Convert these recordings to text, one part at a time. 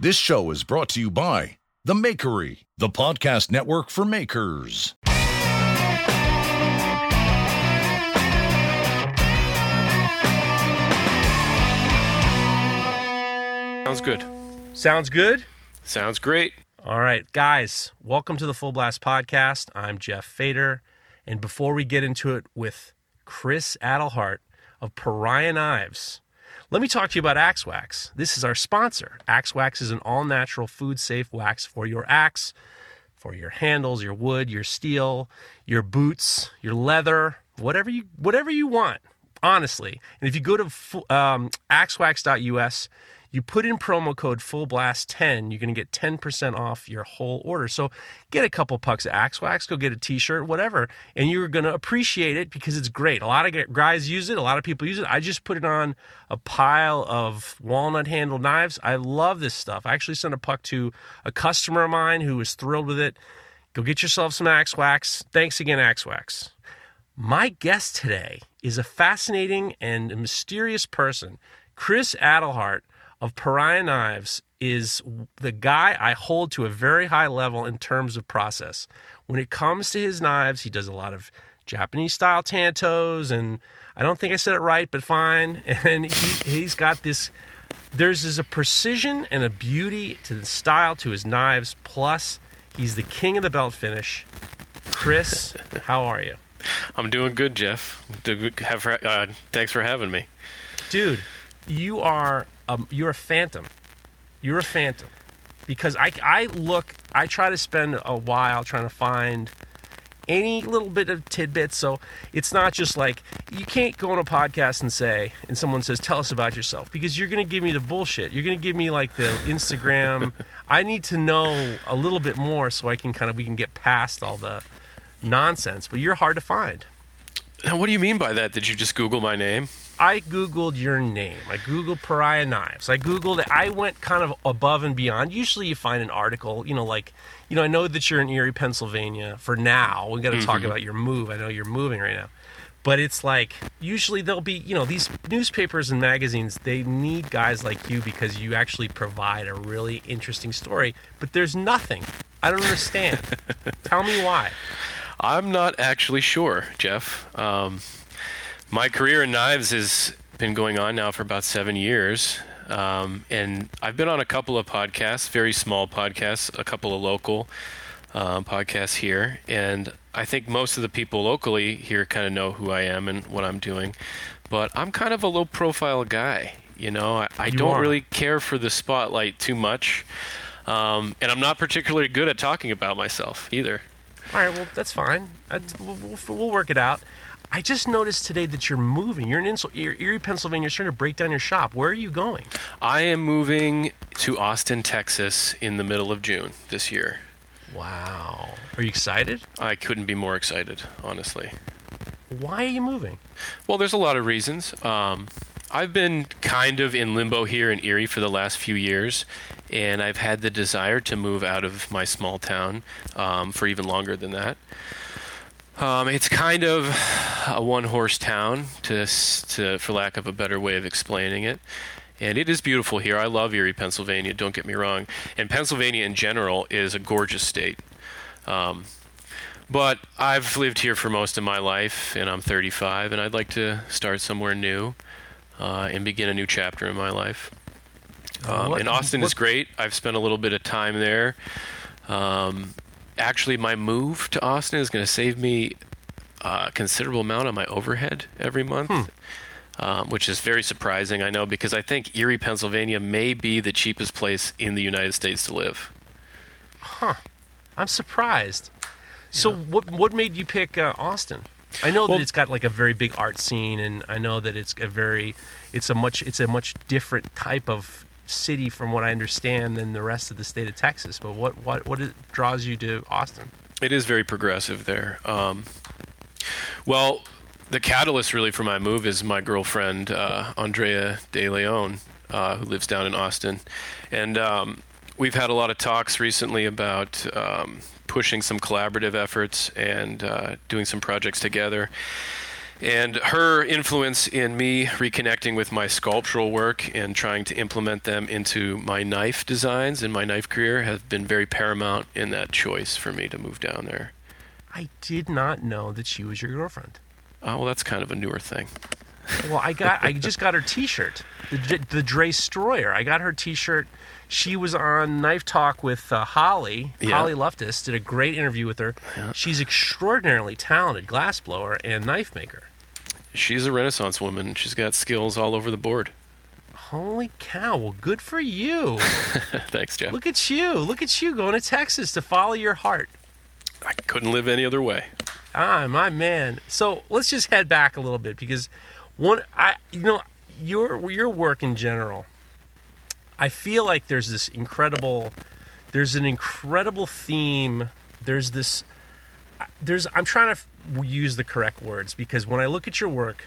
This show is brought to you by The Makery, the podcast network for makers. Sounds good. Sounds good? Sounds great. All right, guys, welcome to the Full Blast Podcast. I'm Jeff Fader. And before we get into it with Chris Adelhart of Pariah Knives, let me talk to you about Axe Wax. This is our sponsor. Axe Wax is an all natural, food safe wax for your axe, for your handles, your wood, your steel, your boots, your leather, whatever you whatever you want. Honestly, and if you go to um, axewax.us, you put in promo code full blast 10 you're going to get 10% off your whole order. So get a couple pucks of axe wax go get a t-shirt whatever and you're going to appreciate it because it's great. A lot of guys use it a lot of people use it. I just put it on a pile of walnut handled knives. I love this stuff. I actually sent a puck to a customer of mine who was thrilled with it. Go get yourself some axe wax thanks again axe wax my guest today is a fascinating and mysterious person chris adelhart of Pariah Knives is the guy I hold to a very high level in terms of process. When it comes to his knives, he does a lot of Japanese style tantos, and I don't think I said it right, but fine. And he, he's got this. There's, there's a precision and a beauty to the style to his knives. Plus, he's the king of the belt finish. Chris, how are you? I'm doing good, Jeff. Uh, thanks for having me, dude. You are um, you're a phantom. You're a phantom because I, I look, I try to spend a while trying to find any little bit of tidbits. So it's not just like you can't go on a podcast and say, and someone says, "Tell us about yourself," because you're going to give me the bullshit. You're going to give me like the Instagram. I need to know a little bit more so I can kind of we can get past all the nonsense. But you're hard to find. Now, what do you mean by that? Did you just Google my name? I Googled your name. I Googled Pariah Knives. I Googled it. I went kind of above and beyond. Usually you find an article, you know, like, you know, I know that you're in Erie, Pennsylvania for now. We got to mm-hmm. talk about your move. I know you're moving right now. But it's like, usually there'll be, you know, these newspapers and magazines, they need guys like you because you actually provide a really interesting story. But there's nothing. I don't understand. Tell me why. I'm not actually sure, Jeff. Um, my career in knives has been going on now for about seven years. Um, and I've been on a couple of podcasts, very small podcasts, a couple of local um, podcasts here. And I think most of the people locally here kind of know who I am and what I'm doing. But I'm kind of a low profile guy. You know, I, I don't are. really care for the spotlight too much. Um, and I'm not particularly good at talking about myself either. All right, well, that's fine. We'll, we'll, we'll work it out. I just noticed today that you're moving. You're in Erie, Pennsylvania. You're starting to break down your shop. Where are you going? I am moving to Austin, Texas in the middle of June this year. Wow. Are you excited? I couldn't be more excited, honestly. Why are you moving? Well, there's a lot of reasons. Um, I've been kind of in limbo here in Erie for the last few years, and I've had the desire to move out of my small town um, for even longer than that. Um, it's kind of a one-horse town, to, to, for lack of a better way of explaining it. And it is beautiful here. I love Erie, Pennsylvania. Don't get me wrong. And Pennsylvania in general is a gorgeous state. Um, but I've lived here for most of my life, and I'm 35, and I'd like to start somewhere new uh, and begin a new chapter in my life. Um, what, and Austin what? is great. I've spent a little bit of time there. Um, actually, my move to Austin is going to save me a considerable amount on my overhead every month. Hmm. Um, which is very surprising, I know, because I think Erie, Pennsylvania may be the cheapest place in the United States to live. Huh. I'm surprised. So, yeah. what what made you pick uh, Austin? I know well, that it's got like a very big art scene, and I know that it's a very, it's a much, it's a much different type of city from what I understand than the rest of the state of Texas. But what what what draws you to Austin? It is very progressive there. Um, well, the catalyst really for my move is my girlfriend uh, Andrea De Leon, uh, who lives down in Austin, and um, we've had a lot of talks recently about um, pushing some collaborative efforts and uh, doing some projects together. And her influence in me reconnecting with my sculptural work and trying to implement them into my knife designs and my knife career have been very paramount in that choice for me to move down there. I did not know that she was your girlfriend. Oh, well, that's kind of a newer thing. Well, I got I just got her T-shirt, the the Dre Stroyer. I got her T-shirt. She was on Knife Talk with uh, Holly. Yeah. Holly Luftus did a great interview with her. She's extraordinarily talented glassblower and knife maker. She's a Renaissance woman. She's got skills all over the board. Holy cow! Well, good for you. Thanks, Jeff. Look at you. Look at you going to Texas to follow your heart. I couldn't live any other way. Ah, my man. So let's just head back a little bit because one, I, you know, your your work in general, I feel like there's this incredible, there's an incredible theme. There's this, there's. I'm trying to f- use the correct words because when I look at your work,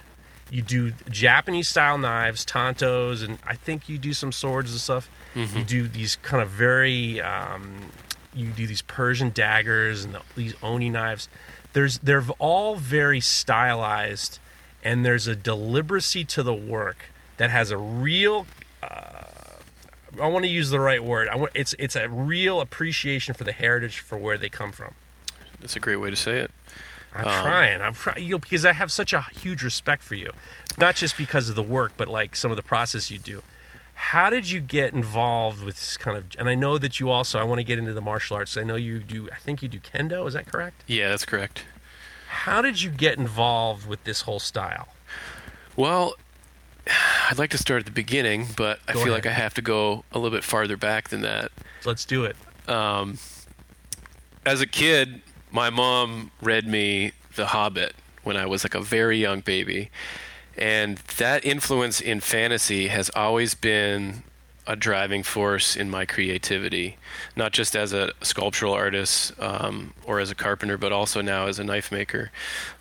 you do Japanese style knives, tantos, and I think you do some swords and stuff. You do these kind of very, um, you do these Persian daggers and the, these oni knives. There's they're all very stylized, and there's a deliberacy to the work that has a real. Uh, I want to use the right word. I want it's it's a real appreciation for the heritage for where they come from. That's a great way to say it. I'm um, trying. I'm trying you know, because I have such a huge respect for you, not just because of the work, but like some of the process you do. How did you get involved with this kind of? And I know that you also. I want to get into the martial arts. I know you do. I think you do kendo. Is that correct? Yeah, that's correct. How did you get involved with this whole style? Well, I'd like to start at the beginning, but I Go feel ahead. like I have to go a little bit farther back than that. Let's do it. Um, as a kid, my mom read me The Hobbit when I was like a very young baby. And that influence in fantasy has always been a driving force in my creativity, not just as a sculptural artist um, or as a carpenter, but also now as a knife maker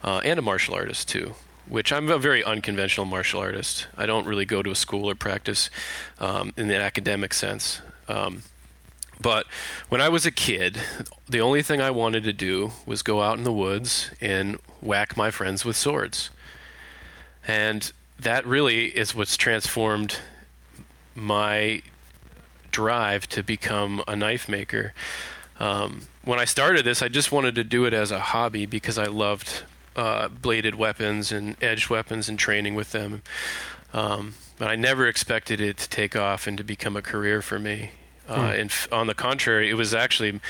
uh, and a martial artist too. Which I'm a very unconventional martial artist. I don't really go to a school or practice um, in the academic sense. Um, but when I was a kid, the only thing I wanted to do was go out in the woods and whack my friends with swords. And that really is what's transformed my drive to become a knife maker. Um, when I started this, I just wanted to do it as a hobby because I loved uh, bladed weapons and edged weapons and training with them. Um, but I never expected it to take off and to become a career for me. Uh, and f- on the contrary, it was actually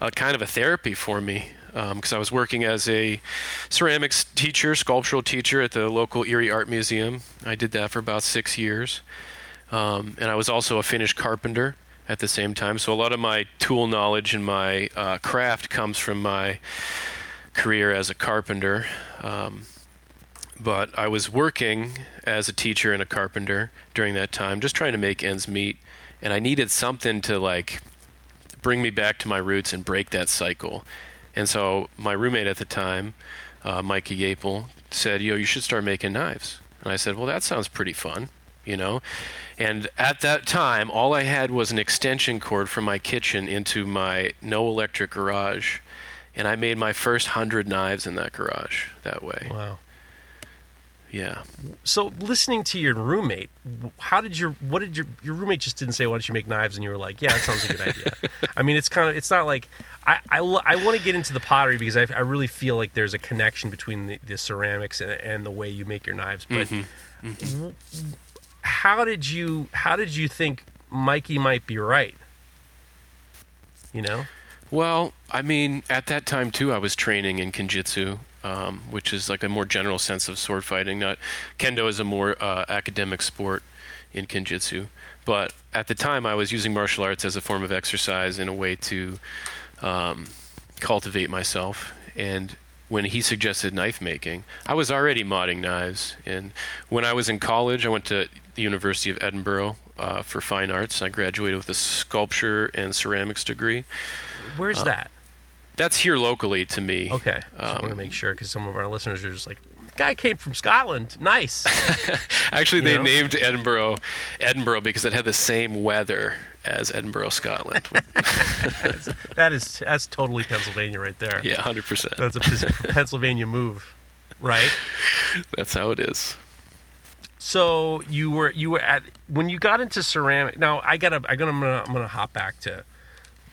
a kind of a therapy for me because I was working as a ceramics teacher, sculptural teacher at the local Erie Art Museum. I did that for about six years. Um, and I was also a finished carpenter at the same time. So a lot of my tool knowledge and my uh, craft comes from my career as a carpenter. Um, but I was working as a teacher and a carpenter during that time, just trying to make ends meet. And I needed something to like bring me back to my roots and break that cycle. And so my roommate at the time, uh, Mikey Yapel, said, "Yo, you should start making knives." And I said, "Well, that sounds pretty fun." You know, and at that time, all I had was an extension cord from my kitchen into my no electric garage, and I made my first hundred knives in that garage that way. Wow. Yeah. So listening to your roommate, how did your what did your your roommate just didn't say why don't you make knives and you were like yeah that sounds like a good idea. I mean it's kind of it's not like I I, I want to get into the pottery because I, I really feel like there's a connection between the, the ceramics and, and the way you make your knives. But mm-hmm. Mm-hmm. w- how did you how did you think Mikey might be right? You know. Well, I mean, at that time too, I was training in kenjutsu, um, which is like a more general sense of sword fighting. Not kendo is a more uh, academic sport in kenjutsu, but at the time, I was using martial arts as a form of exercise in a way to um, cultivate myself. And when he suggested knife making, I was already modding knives. And when I was in college, I went to the University of Edinboro uh, for fine arts. I graduated with a sculpture and ceramics degree. Where's that? That's here locally to me. Okay, just want to Um, make sure because some of our listeners are just like, "Guy came from Scotland. Nice." Actually, You they know? named Edinboro Edinboro because it had the same weather as Edinburgh, Scotland. that is that's totally Pennsylvania right there. yeah, hundred percent. That's a Pennsylvania move, right? That's how it is. So you were you were at when you got into ceramic. Now I gotta I gotta I'm gonna, I'm gonna hop back to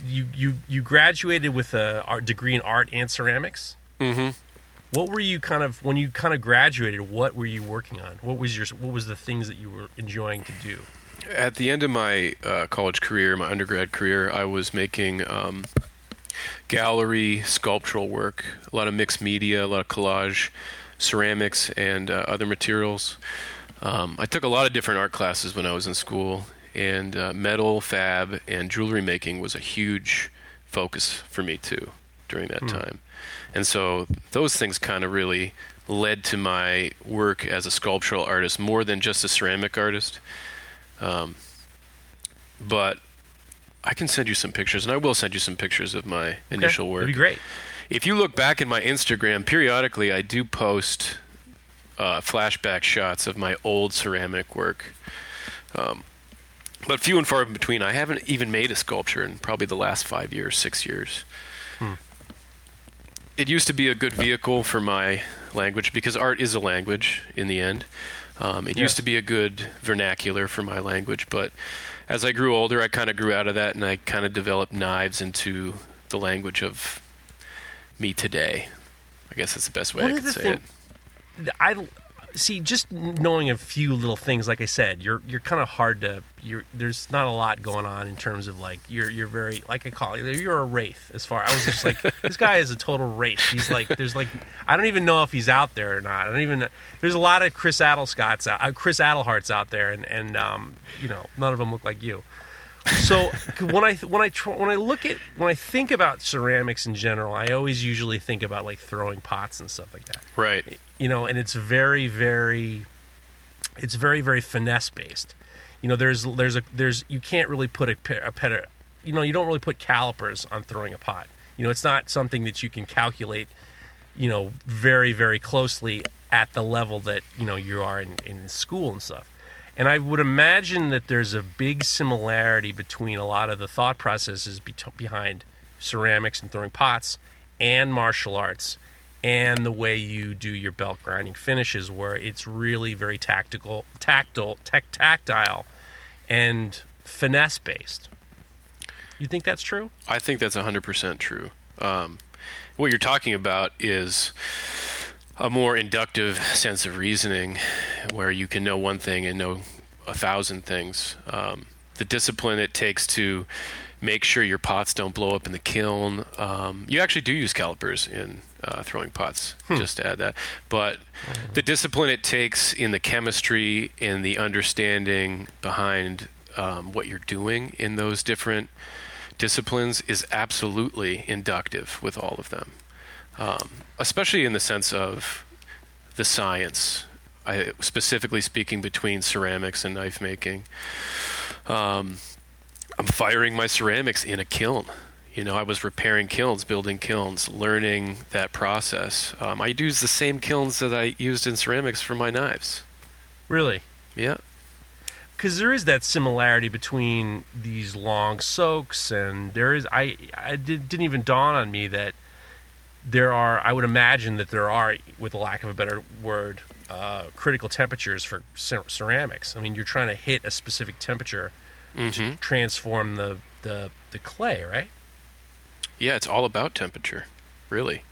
you you you graduated with a art degree in art and ceramics. Mm-hmm. What were you kind of when you kind of graduated? What were you working on? What was your what was the things that you were enjoying to do? At the end of my uh, college career, my undergrad career, I was making um, gallery sculptural work, a lot of mixed media, a lot of collage, ceramics, and uh, other materials. Um, I took a lot of different art classes when I was in school, and uh, metal, fab, and jewelry making was a huge focus for me too during that time. And so those things kind of really led to my work as a sculptural artist more than just a ceramic artist. Um, but I can send you some pictures, and I will send you some pictures of my initial work. That'd be great. If you look back in my Instagram, periodically I do post uh, flashback shots of my old ceramic work. Um, but few and far in between. I haven't even made a sculpture in probably the last five years, six years. It used to be a good vehicle for my language because art is a language in the end. Um, it Yeah. used to be a good vernacular for my language, but as I grew older, I kind of grew out of that and I kind of developed knives into the language of me today. I guess that's the best way One I could say thing- it. I see just knowing a few little things like i said you're you're kind of hard to you're there's not a lot going on in terms of like you're you're very like i call it you're a wraith as far i was just like this guy is a total wraith. He's like there's like i don't even know if he's out there or not. I don't even there's a lot of chris adelscotts out uh, chris adelharts out there and and um you know none of them look like you so when I when I tr- when I look at when I think about ceramics in general, I always usually think about like throwing pots and stuff like that Right. you know, and it's very, very, it's very, very finesse based. You know, there's, there's a, there's, you can't really put a, a pet, you know, you don't really put calipers on throwing a pot. You know, it's not something that you can calculate, you know, very, very closely at the level that you know you are in, in school and stuff. And I would imagine that there's a big similarity between a lot of the thought processes be- behind ceramics and throwing pots and martial arts and the way you do your belt grinding finishes where it's really very tactical tactile tech tactile and finesse based you think that's true I think that's 100% true. Um, what you're talking about is a more inductive sense of reasoning where you can know one thing and know a thousand things. Um, the discipline it takes to make sure your pots don't blow up in the kiln. Um, you actually do use calipers in uh, throwing pots, just to add that. But the discipline it takes in the chemistry and the understanding behind um, what you're doing in those different disciplines is absolutely inductive with all of them, um, especially in the sense of the science. I, specifically speaking between ceramics and knife making, um, I'm firing my ceramics in a kiln. You know, I was repairing kilns, building kilns, learning that process. Um, I use the same kilns that I used in ceramics for my knives. really Yeah. because there is that similarity between these long soaks and there is i i did, didn't even dawn on me that there are i would imagine that there are with a lack of a better word uh, critical temperatures for cer- ceramics i mean you're trying to hit a specific temperature to transform the, the the clay right Yeah, it's all about temperature, really.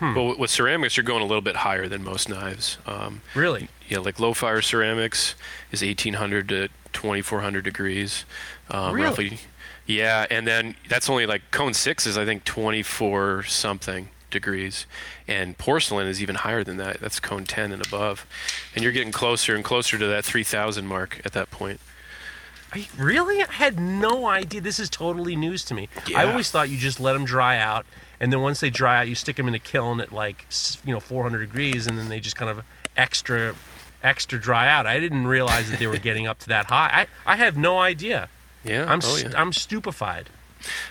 But with- with ceramics, you're going a little bit higher than most knives. Um, really yeah, like low fire ceramics is 1800 to 2400 degrees. Um, Really? Roughly. Yeah, and then that's only like cone six is I think 24 something degrees, and porcelain is even higher than that. That's cone 10 and above, and you're getting closer and closer to that 3000 mark at that point. I really? I had no idea. This is totally news to me. I always thought you just let them dry out and then once they dry out you stick them in a kiln at like you know 400 degrees and then they just kind of extra extra dry out. I didn't realize that they were getting up to that high. I, I have no idea Yeah. i'm oh, yeah. i'm stupefied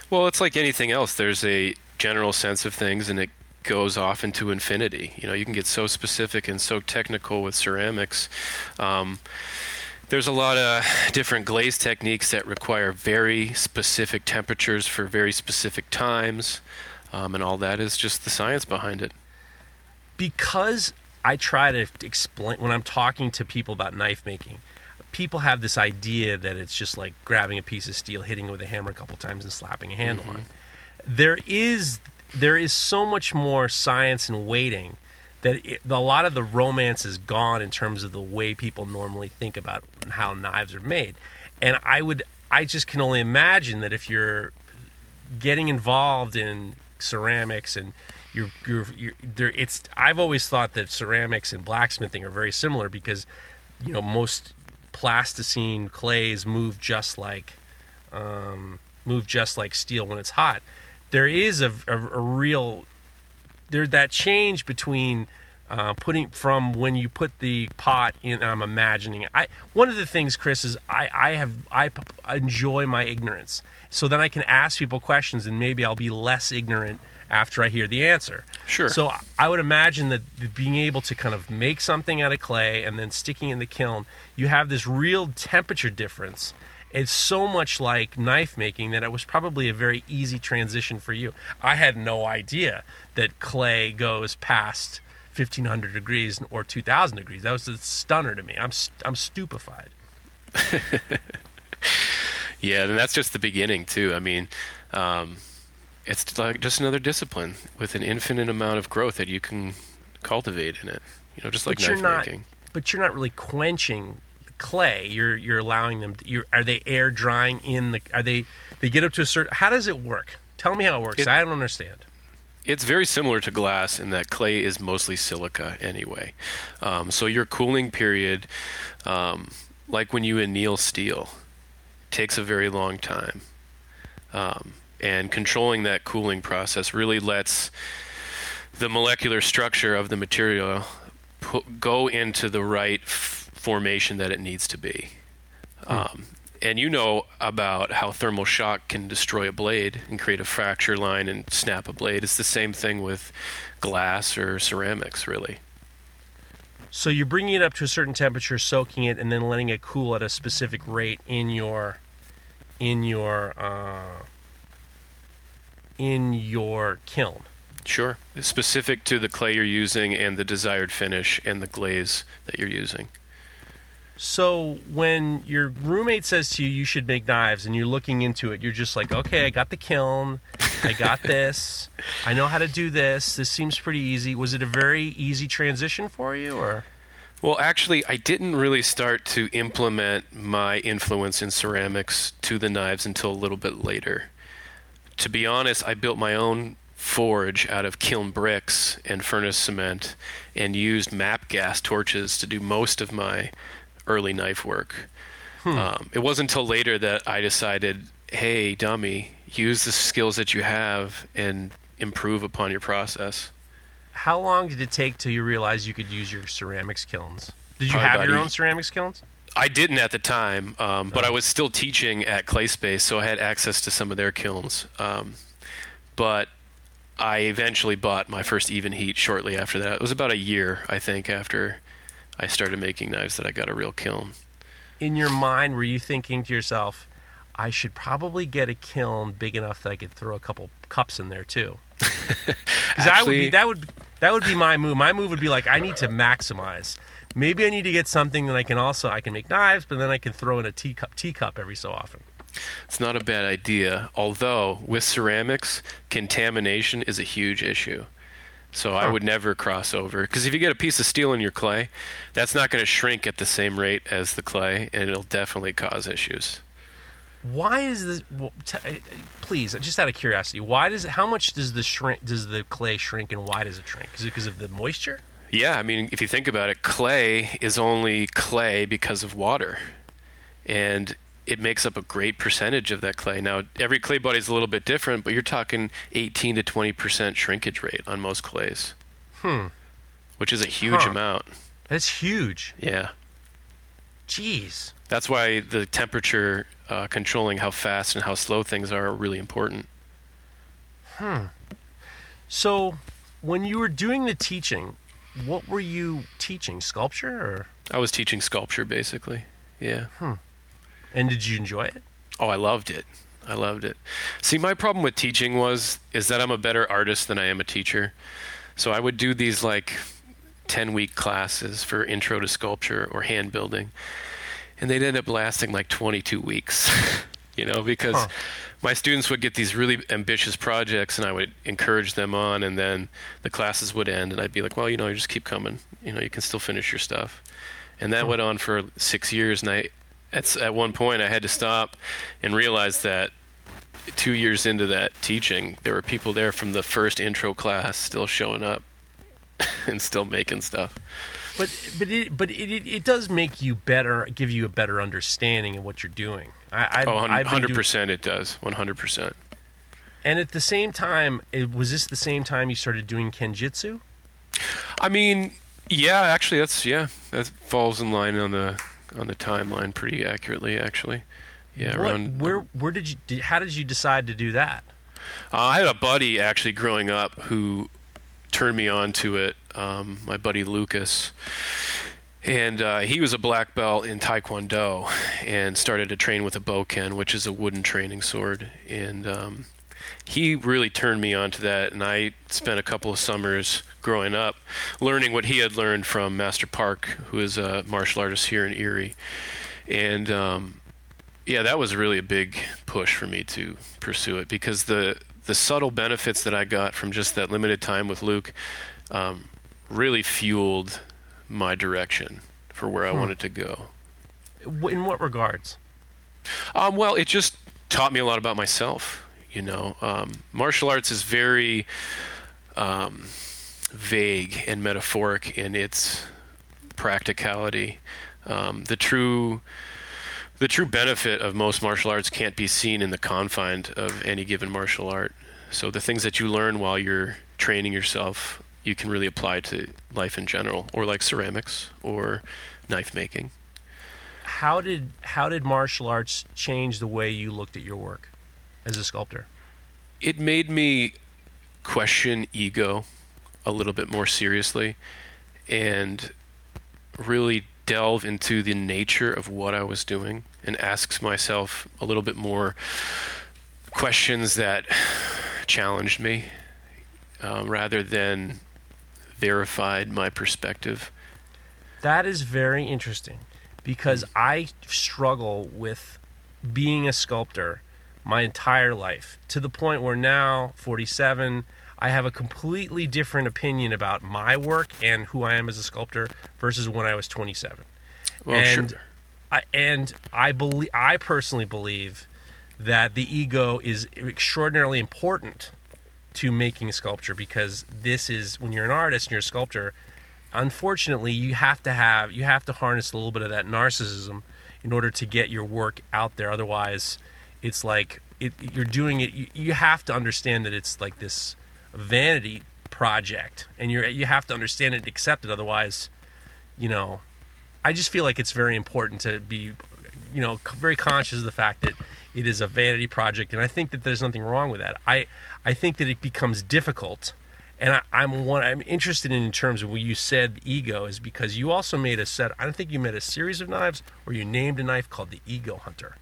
Well, it's like anything else. There's a general sense of things, and it goes off into infinity. You know, you can get so specific and so technical with ceramics. Um, there's a lot of different glaze techniques that require very specific temperatures for very specific times, um, and all that is just the science behind it. because I try to explain when I'm talking to people about knife making, people have this idea that it's just like grabbing a piece of steel, hitting it with a hammer a couple times, and slapping a handle on. Mm-hmm. There is there is so much more science and waiting that it, a lot of the romance is gone in terms of the way people normally think about how knives are made. And I would I just can only imagine that if you're getting involved in ceramics and you're, you're, you're there it's I've always thought that ceramics and blacksmithing are very similar because you know most plasticine clays move just like um, move just like steel when it's hot. There is a, a, a real there's that change between uh, putting from when you put the pot in. I'm imagining. I one of the things, Chris, is I I have I enjoy my ignorance, so then I can ask people questions, and maybe I'll be less ignorant after I hear the answer. Sure. So I would imagine that being able to kind of make something out of clay and then sticking in the kiln, you have this real temperature difference. It's so much like knife making that it was probably a very easy transition for you. I had no idea that clay goes past 1500 degrees or 2000 degrees. That was a stunner to me. I'm I'm stupefied. Yeah, and that's just the beginning too. I mean, um, it's like just another discipline with an infinite amount of growth that you can cultivate in it. You know, just like but you're knife not making. but you're not really quenching the clay. You're you're allowing them to, you're, are they air drying in the are they they get up to a certain how does it work? Tell me how it works. It- I don't understand. It's very similar to glass in that clay is mostly silica anyway. Um, so your cooling period, um, like when you anneal steel, takes a very long time. Um, and controlling that cooling process really lets the molecular structure of the material pu- go into the right f- formation that it needs to be. Um, and you know about how thermal shock can destroy a blade and create a fracture line and snap a blade. It's the same thing with glass or ceramics, really. So you're bringing it up to a certain temperature, soaking it, and then letting it cool at a specific rate in your in your uh, in your kiln. Sure. Specific to the clay you're using and the desired finish and the glaze that you're using. So when your roommate says to you you should make knives and you're looking into it, you're just like, okay, I got the kiln, I got this, I know how to do this. This seems pretty easy. Was it a very easy transition for you, or Well, actually, I didn't really start to implement my influence in ceramics to the knives until a little bit later. To be honest, I built my own forge out of kiln bricks and furnace cement and used MAPP gas torches to do most of my early knife work. Um, it wasn't until later that I decided, hey, dummy, use the skills that you have and improve upon your process. how long did it take till you realized you could use your ceramics kilns? Did you Probably have your own ceramics kilns? I didn't at the time, um, but I was still teaching at ClaySpace, so I had access to some of their kilns. Um, but I eventually bought my first Evenheat shortly after that. It was about a year, I think, after I started making knives that I got a real kiln. In your mind, were you thinking to yourself, I should probably get a kiln big enough that I could throw a couple cups in there too? Because that would be that would that would be my move. My move would be like I need to maximize. Maybe I need to get something that I can also I can make knives, but then I can throw in a teacup teacup every so often. It's not a bad idea, although with ceramics, contamination is a huge issue. So I would never cross over because if you get a piece of steel in your clay, that's not going to shrink at the same rate as the clay, and it'll definitely cause issues. Why is this? well, t- please, just out of curiosity, why does? How much does the shrink? Does the clay shrink, and why does it shrink? Is it because of the moisture? Yeah, I mean, if you think about it, clay is only clay because of water. And it makes up a great percentage of that clay. Now, every clay body is a little bit different, but you're talking 18 to 20% shrinkage rate on most clays, Hmm, which is a huge Huh. amount. that's huge. Yeah. Jeez. That's why the temperature uh, controlling how fast and how slow things are are really important. Hmm. So, when you were doing the teaching, what were you teaching? Sculpture, or I was teaching sculpture basically. Yeah. Hmm. and did you enjoy it? Oh, I loved it. I loved it. See, my problem with teaching was is that I'm a better artist than I am a teacher. So I would do these like 10 week classes for intro to sculpture or hand building. And they'd end up lasting like 22 weeks, you know, because Huh. my students would get these really ambitious projects and I would encourage them on. And then the classes would end and I'd be like, well, you know, you just keep coming. You know, you can still finish your stuff. And that went on for six years. And I, at, at one point, I had to stop and realize that two years into that teaching, there were people there from the first intro class still showing up and still making stuff. But but it but it, it, it does make you better, give you a better understanding of what you're doing. I, I Oh, I've been 100% it does. 100%. And at the same time, it, was this the same time you started doing kenjutsu? I mean, yeah, actually that's yeah, that falls in line on the on the timeline pretty accurately actually. Yeah, What- around where where did you did, how did you decide to do that? Uh, I had a buddy actually growing up who turned me on to it. Um, my buddy Lucas, and uh, he was a black belt in Taekwondo, and started to train with a bokken, which is a wooden training sword. And um, he really turned me on to that, and I spent a couple of summers growing up learning what he had learned from Master Park, who is a martial artist here in Erie, and. Um, yeah, that was really a big push for me to pursue it because the the subtle benefits that I got from just that limited time with Luke um, really fueled my direction for where I wanted to go. In what regards? Um, well, it just taught me a lot about myself. You know, um, martial arts is very um, vague and metaphoric in its practicality. Um, the true the true benefit of most martial arts can't be seen in the confines of any given martial art. So the things that you learn while you're training yourself, you can really apply to life in general, or like ceramics or knife making. How did how did martial arts change the way you looked at your work as a sculptor? it made me question ego a little bit more seriously and really delve into the nature of what I was doing and ask myself a little bit more questions that challenged me uh, rather than verified my perspective. That is very interesting because hmm. I struggle with being a sculptor my entire life to the point where now 47 I have a completely different opinion about my work and who I am as a sculptor versus when I was 27. Well, and sure. I, and I believe I personally believe that the ego is extraordinarily important to making sculpture because this is when you're an artist and you're a sculptor unfortunately you have to have you have to harness a little bit of that narcissism in order to get your work out there. Otherwise it's like it, you're doing it you, you have to understand that it's like this vanity project and you're you have to understand it and accept it. Otherwise you know i just feel like it's very important to be you know very conscious of the fact that it is a vanity project and i think that there's nothing wrong with that i i think that it becomes difficult and I, I'm one I'm interested in in terms of what you said ego is because you also made a set I don't think you made a series of knives or you named a knife called the Ego Hunter.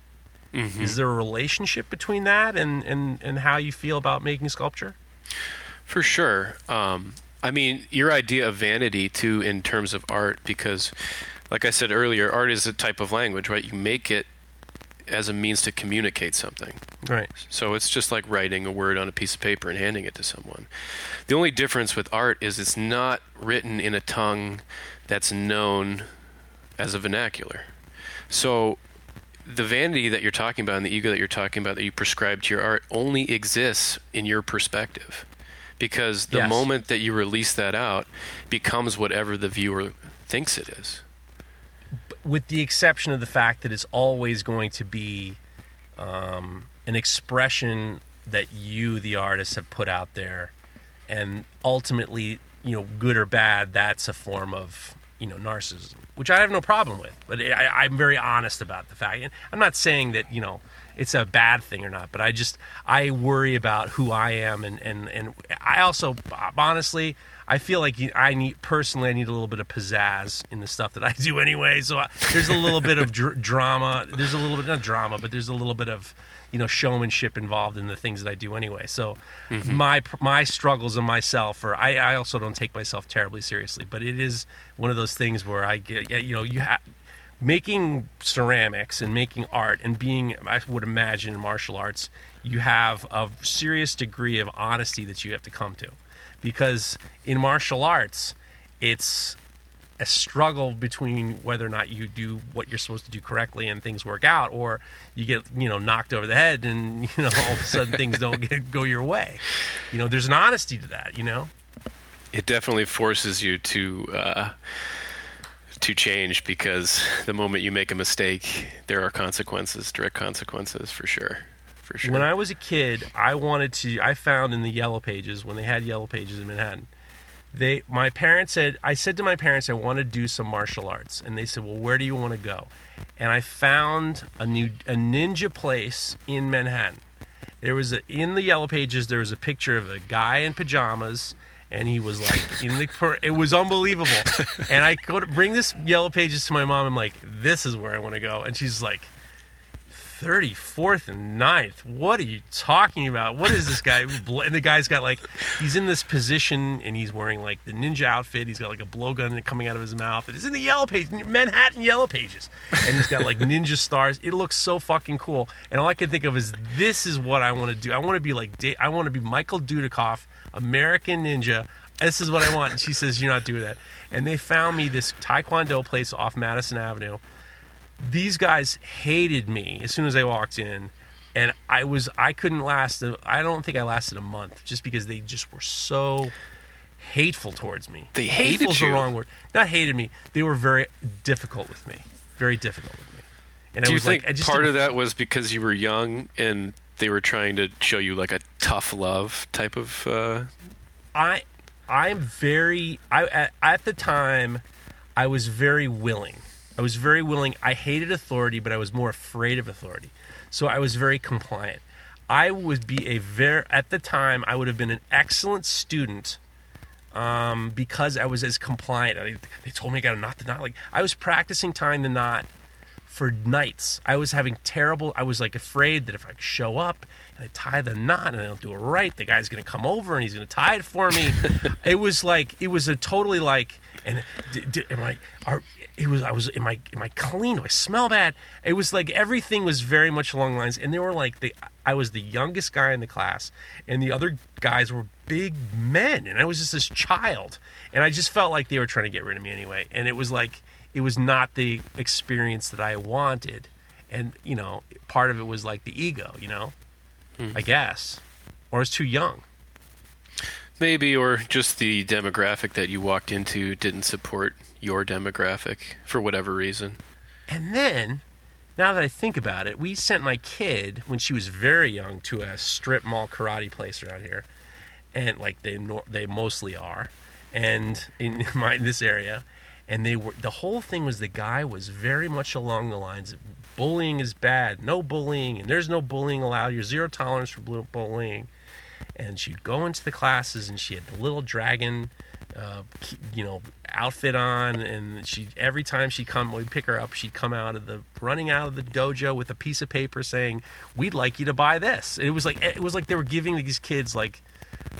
Is there a relationship between that and, and, and how you feel about making sculpture? For sure. Um, I mean, your idea of vanity, too, in terms of art, because, like I said earlier, art is a type of language, right? You make it as a means to communicate something. Right. So it's just like writing a word on a piece of paper and handing it to someone. The only difference with art is it's not written in a tongue that's known as a vernacular. So the vanity that you're talking about and the ego that you're talking about that you prescribe to your art only exists in your perspective. Because the Yes. moment that you release that out becomes whatever the viewer thinks it is. With the exception of the fact that it's always going to be um, an expression that you, the artist, have put out there, and ultimately, you know, good or bad, that's a form of you know narcissism, which I have no problem with. But I, I'm very honest about the fact. And I'm not saying that you know it's a bad thing or not, but I just I worry about who I am, and and and I also honestly I feel like I need personally I need a little bit of pizzazz in the stuff that I do anyway. So I, there's a little bit of dr- drama. There's a little bit not drama, but there's a little bit of you know showmanship involved in the things that I do anyway. So mm-hmm. my my struggles and myself, or I, I also don't take myself terribly seriously, but it is one of those things where I get you know you have making ceramics and making art and being i would imagine in martial arts you have a serious degree of honesty that you have to come to because in martial arts it's a struggle between whether or not you do what you're supposed to do correctly and things work out or you get you know knocked over the head and you know all of a sudden things don't get, go your way. You know there's an honesty to that you know? It definitely forces you to uh, to change because the moment you make a mistake, there are consequences, direct consequences for sure, for sure. When I was a kid, I wanted to. I found in the Yellow Pages when they had Yellow Pages in Manhattan. They, my parents said, I said to my parents, I want to do some martial arts, and they said, well, where do you want to go? And I found a new a ninja place in Manhattan. There was a in the Yellow Pages. There was a picture of a guy in pajamas, and he was like in the. per- It was unbelievable. And I go to bring this Yellow Pages to my mom. I'm like, this is where I want to go, and she's like. 34th and 9th. What are you talking about? What is this guy? And the guy's got like, he's in this position and he's wearing like the ninja outfit. He's got like a blowgun coming out of his mouth. It's in the yellow page, Manhattan yellow pages. And he's got like ninja stars. It looks so fucking cool. And all I can think of is this is what I want to do. I want to be like, I want to be Michael Dudikoff, American Ninja. This is what I want. And she says, You're not doing that. And they found me this Taekwondo place off Madison Avenue these guys hated me as soon as I walked in, and I was I couldn't last. I don't think I lasted a month just because they just were so hateful towards me. They hated Hateful's the wrong word. Not hated me. They were very difficult with me. Very difficult with me. And Do I you was think like, I just part of that was because you were young and they were trying to show you like a tough love type of? Uh, I I'm very I at, at the time I was very willing. I was very willing. I hated authority, but I was more afraid of authority. So I was very compliant. I would be a very at the time I would have been an excellent student um, because I was as compliant. I, they told me I got to knot the knot. Like I was practicing tying the knot for nights. I was having terrible. I was like afraid that if I show up and I tie the knot and I don't do it right, the guy's gonna come over and he's gonna tie it for me. it was like it was a totally like. And d- d- am I? Are it was I was am I am I clean? Do I smell bad? It was like everything was very much along the lines. And they were like the I was the youngest guy in the class, and the other guys were big men, and I was just this child. And I just felt like they were trying to get rid of me anyway. And it was like it was not the experience that I wanted. And you know, part of it was like the ego, you know, hmm. I guess, or I was too young. Maybe, or just the demographic that you walked into didn't support your demographic for whatever reason. And then, now that I think about it, we sent my kid when she was very young to a strip mall karate place around here, and like they they mostly are, and in my this area, and they were the whole thing was the guy was very much along the lines of bullying is bad, no bullying, and there's no bullying allowed. You're zero tolerance for bullying, and she'd go into the classes and she had the little dragon uh, you know outfit on and she every time she come we'd pick her up she'd come out of the running out of the dojo with a piece of paper saying we'd like you to buy this. It was like it was like they were giving these kids like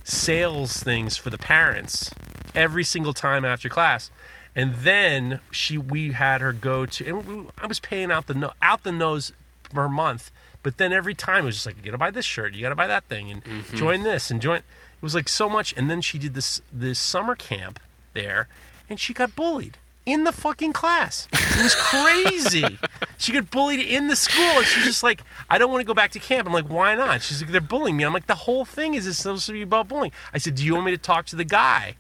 sales things for the parents every single time after class. And then she we had her go to and I was paying out the out the nose per month but then every time it was just like you gotta buy this shirt you gotta buy that thing and mm-hmm. join this and join it was like so much and then she did this this summer camp there and she got bullied in the fucking class. It was crazy. She got bullied in the school and she's just like i don't want to go back to camp. I'm like why not? She's like they're bullying me. I'm like the whole thing is supposed to be about bullying. I said do you want me to talk to the guy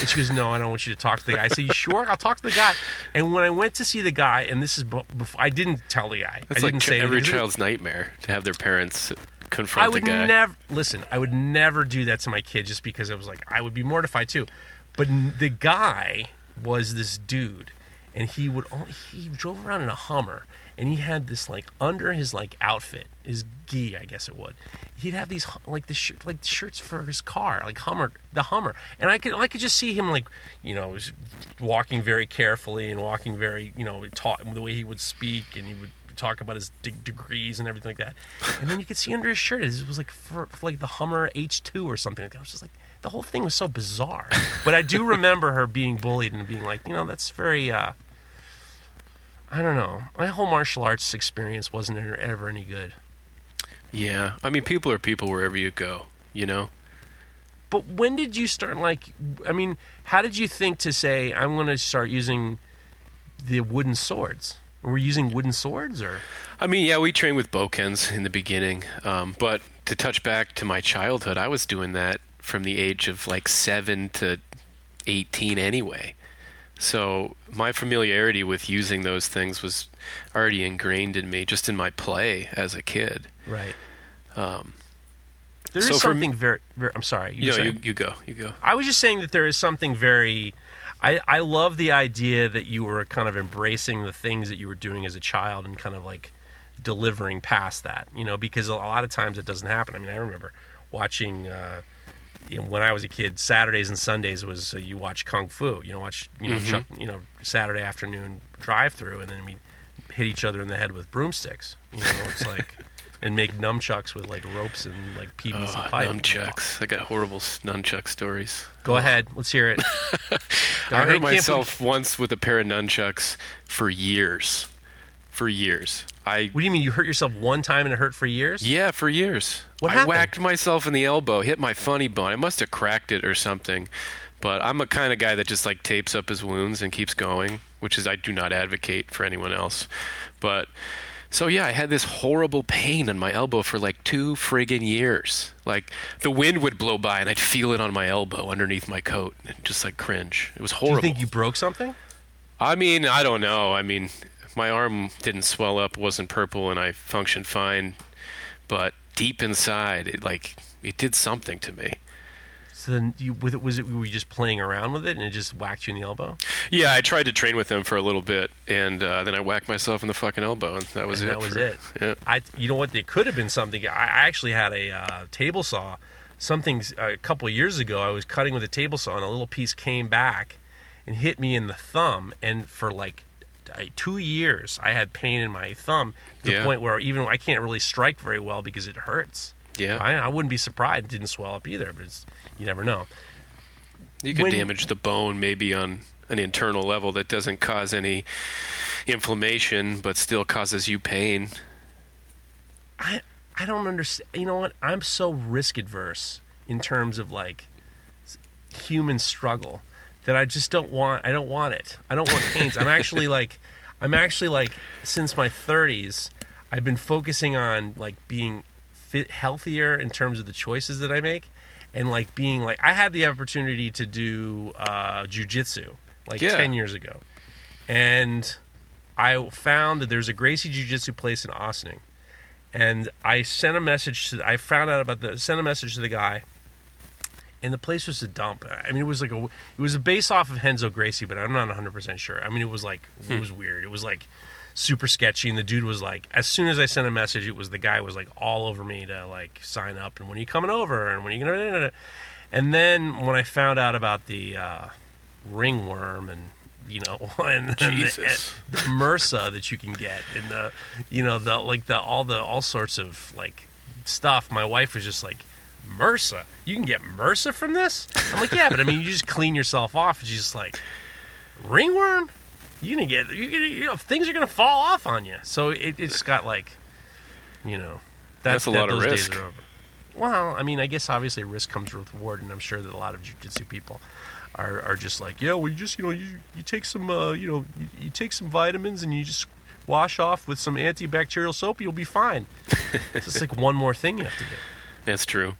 and she goes, "No, I don't want you to talk to the guy." I said, "You sure? I'll talk to the guy." And when I went to see the guy, and this is before I didn't tell the guy. It's I didn't ch- say every anything. child's nightmare to have their parents confront I would the guy. never listen. I would never do that to my kid just because I was like I would be mortified too. But the guy was this dude, and he would only, he drove around in a Hummer, and he had this like under his like outfit, his gi, I guess it would. He'd have these like the shirt, like shirts for his car, like Hummer, the Hummer, and I could I could just see him like you know walking very carefully and walking very you know taught the way he would speak and he would talk about his de- degrees and everything like that. And then you could see under his shirt it was like for, for like the Hummer H2 or something like that. I was just like the whole thing was so bizarre. But I do remember her being bullied and being like, you know, that's very uh I don't know. My whole martial arts experience wasn't ever, any good. Yeah, I mean, people are people wherever you go. You know. But when did you start like I mean, how did you think to say I'm going to start using the wooden swords? Were we using wooden swords or I mean, yeah, we trained with bokens in the beginning, um, but to touch back to my childhood, I was doing that from the age of like seven to eighteen anyway. So my familiarity with using those things was already ingrained in me, just in my play as a kid. right? Um, There is So me- something very, very I'm sorry. you know, you, you go, you go. I was just saying that there is something very. I, I love the idea that you were kind of embracing the things that you were doing as a child and kind of like delivering past that, you know, because a lot of times it doesn't happen. I mean, I remember watching, uh, you know, when I was a kid, Saturdays and Sundays was uh, you watch Kung Fu, you know, watch, you know, Chuck, you know, Saturday afternoon drive through and then we hit each other in the head with broomsticks, you know, it's like, and make nunchucks with like ropes and like PVC Oh, pipe. nunchucks. I got horrible nunchuck stories. Go ahead, let's hear it. I hurt myself once with a pair of nunchucks for years. For years. I What do you mean you hurt yourself one time and it hurt for years? yeah, for years. What I happened? whacked myself in the elbow, hit my funny bone. I must have cracked it or something. But I'm a kind of guy that just like tapes up his wounds and keeps going, which is I do not advocate for anyone else. But so yeah, I had this horrible pain in my elbow for like two friggin' years. Like the wind would blow by and I'd feel it on my elbow underneath my coat and just like cringe. It was horrible. Do you think you broke something? I mean, I don't know. I mean, my arm didn't swell up, wasn't purple, and I functioned fine. But deep inside, it like it did something to me. So then you with it was it were you just playing around with it and it just whacked you in the elbow? Yeah, I tried to train with them for a little bit, and uh, then I whacked myself in the fucking elbow, and that was and it. that was for- it. Yeah. I you know what? It could have been something. I actually had a uh, table saw. Something a couple of years ago, I was cutting with a table saw, and a little piece came back and hit me in the thumb. And for like uh, two years, I had pain in my thumb to the Yeah. point where even I can't really strike very well because it hurts. Yeah, I, I wouldn't be surprised it didn't swell up either, but it's, you never know. you could when- damage the bone maybe on an internal level that doesn't cause any inflammation, but still causes you pain. I I don't understand. You know what? I'm so risk adverse in terms of like human struggle that I just don't want. I don't want it. I don't want pains. I'm actually like, I'm actually like, since my 30s, I've been focusing on like being fit, healthier in terms of the choices that I make, and like being like, I had the opportunity to do uh, jujitsu like Yeah. 10 years ago, and I found that there's a Gracie Jiu Jitsu place in Austining and I sent a message to. I found out about the sent a message to the guy, and the place was a dump. I mean, it was like a. It was a base off of Renzo Gracie, but I'm not 100 percent sure. I mean, it was like it was weird. It was like super sketchy, and the dude was like, as soon as I sent a message, it was the guy was like all over me to like sign up, and when are you coming over, and when are you gonna. And then when I found out about the uh, ringworm and you know and, and the, Jesus. the MRSA that you can get and the you know the like the all the all sorts of like stuff. My wife was just like. MRSA, you can get MRSA from this? I'm like, yeah, but I mean, you just clean yourself off. And she's just like, ringworm? You're gonna get, you're gonna, you know, things are gonna fall off on you. So it, it's got like, you know, that, That's a that lot of risk. Days are over. Well, I mean, I guess obviously risk comes with reward, and I'm sure that a lot of jujitsu people are, are just like, yeah, well, you just, you know, you, you take some, uh, you know, you, you take some vitamins and you just wash off with some antibacterial soap, you'll be fine. it's just like one more thing you have to do. That's true.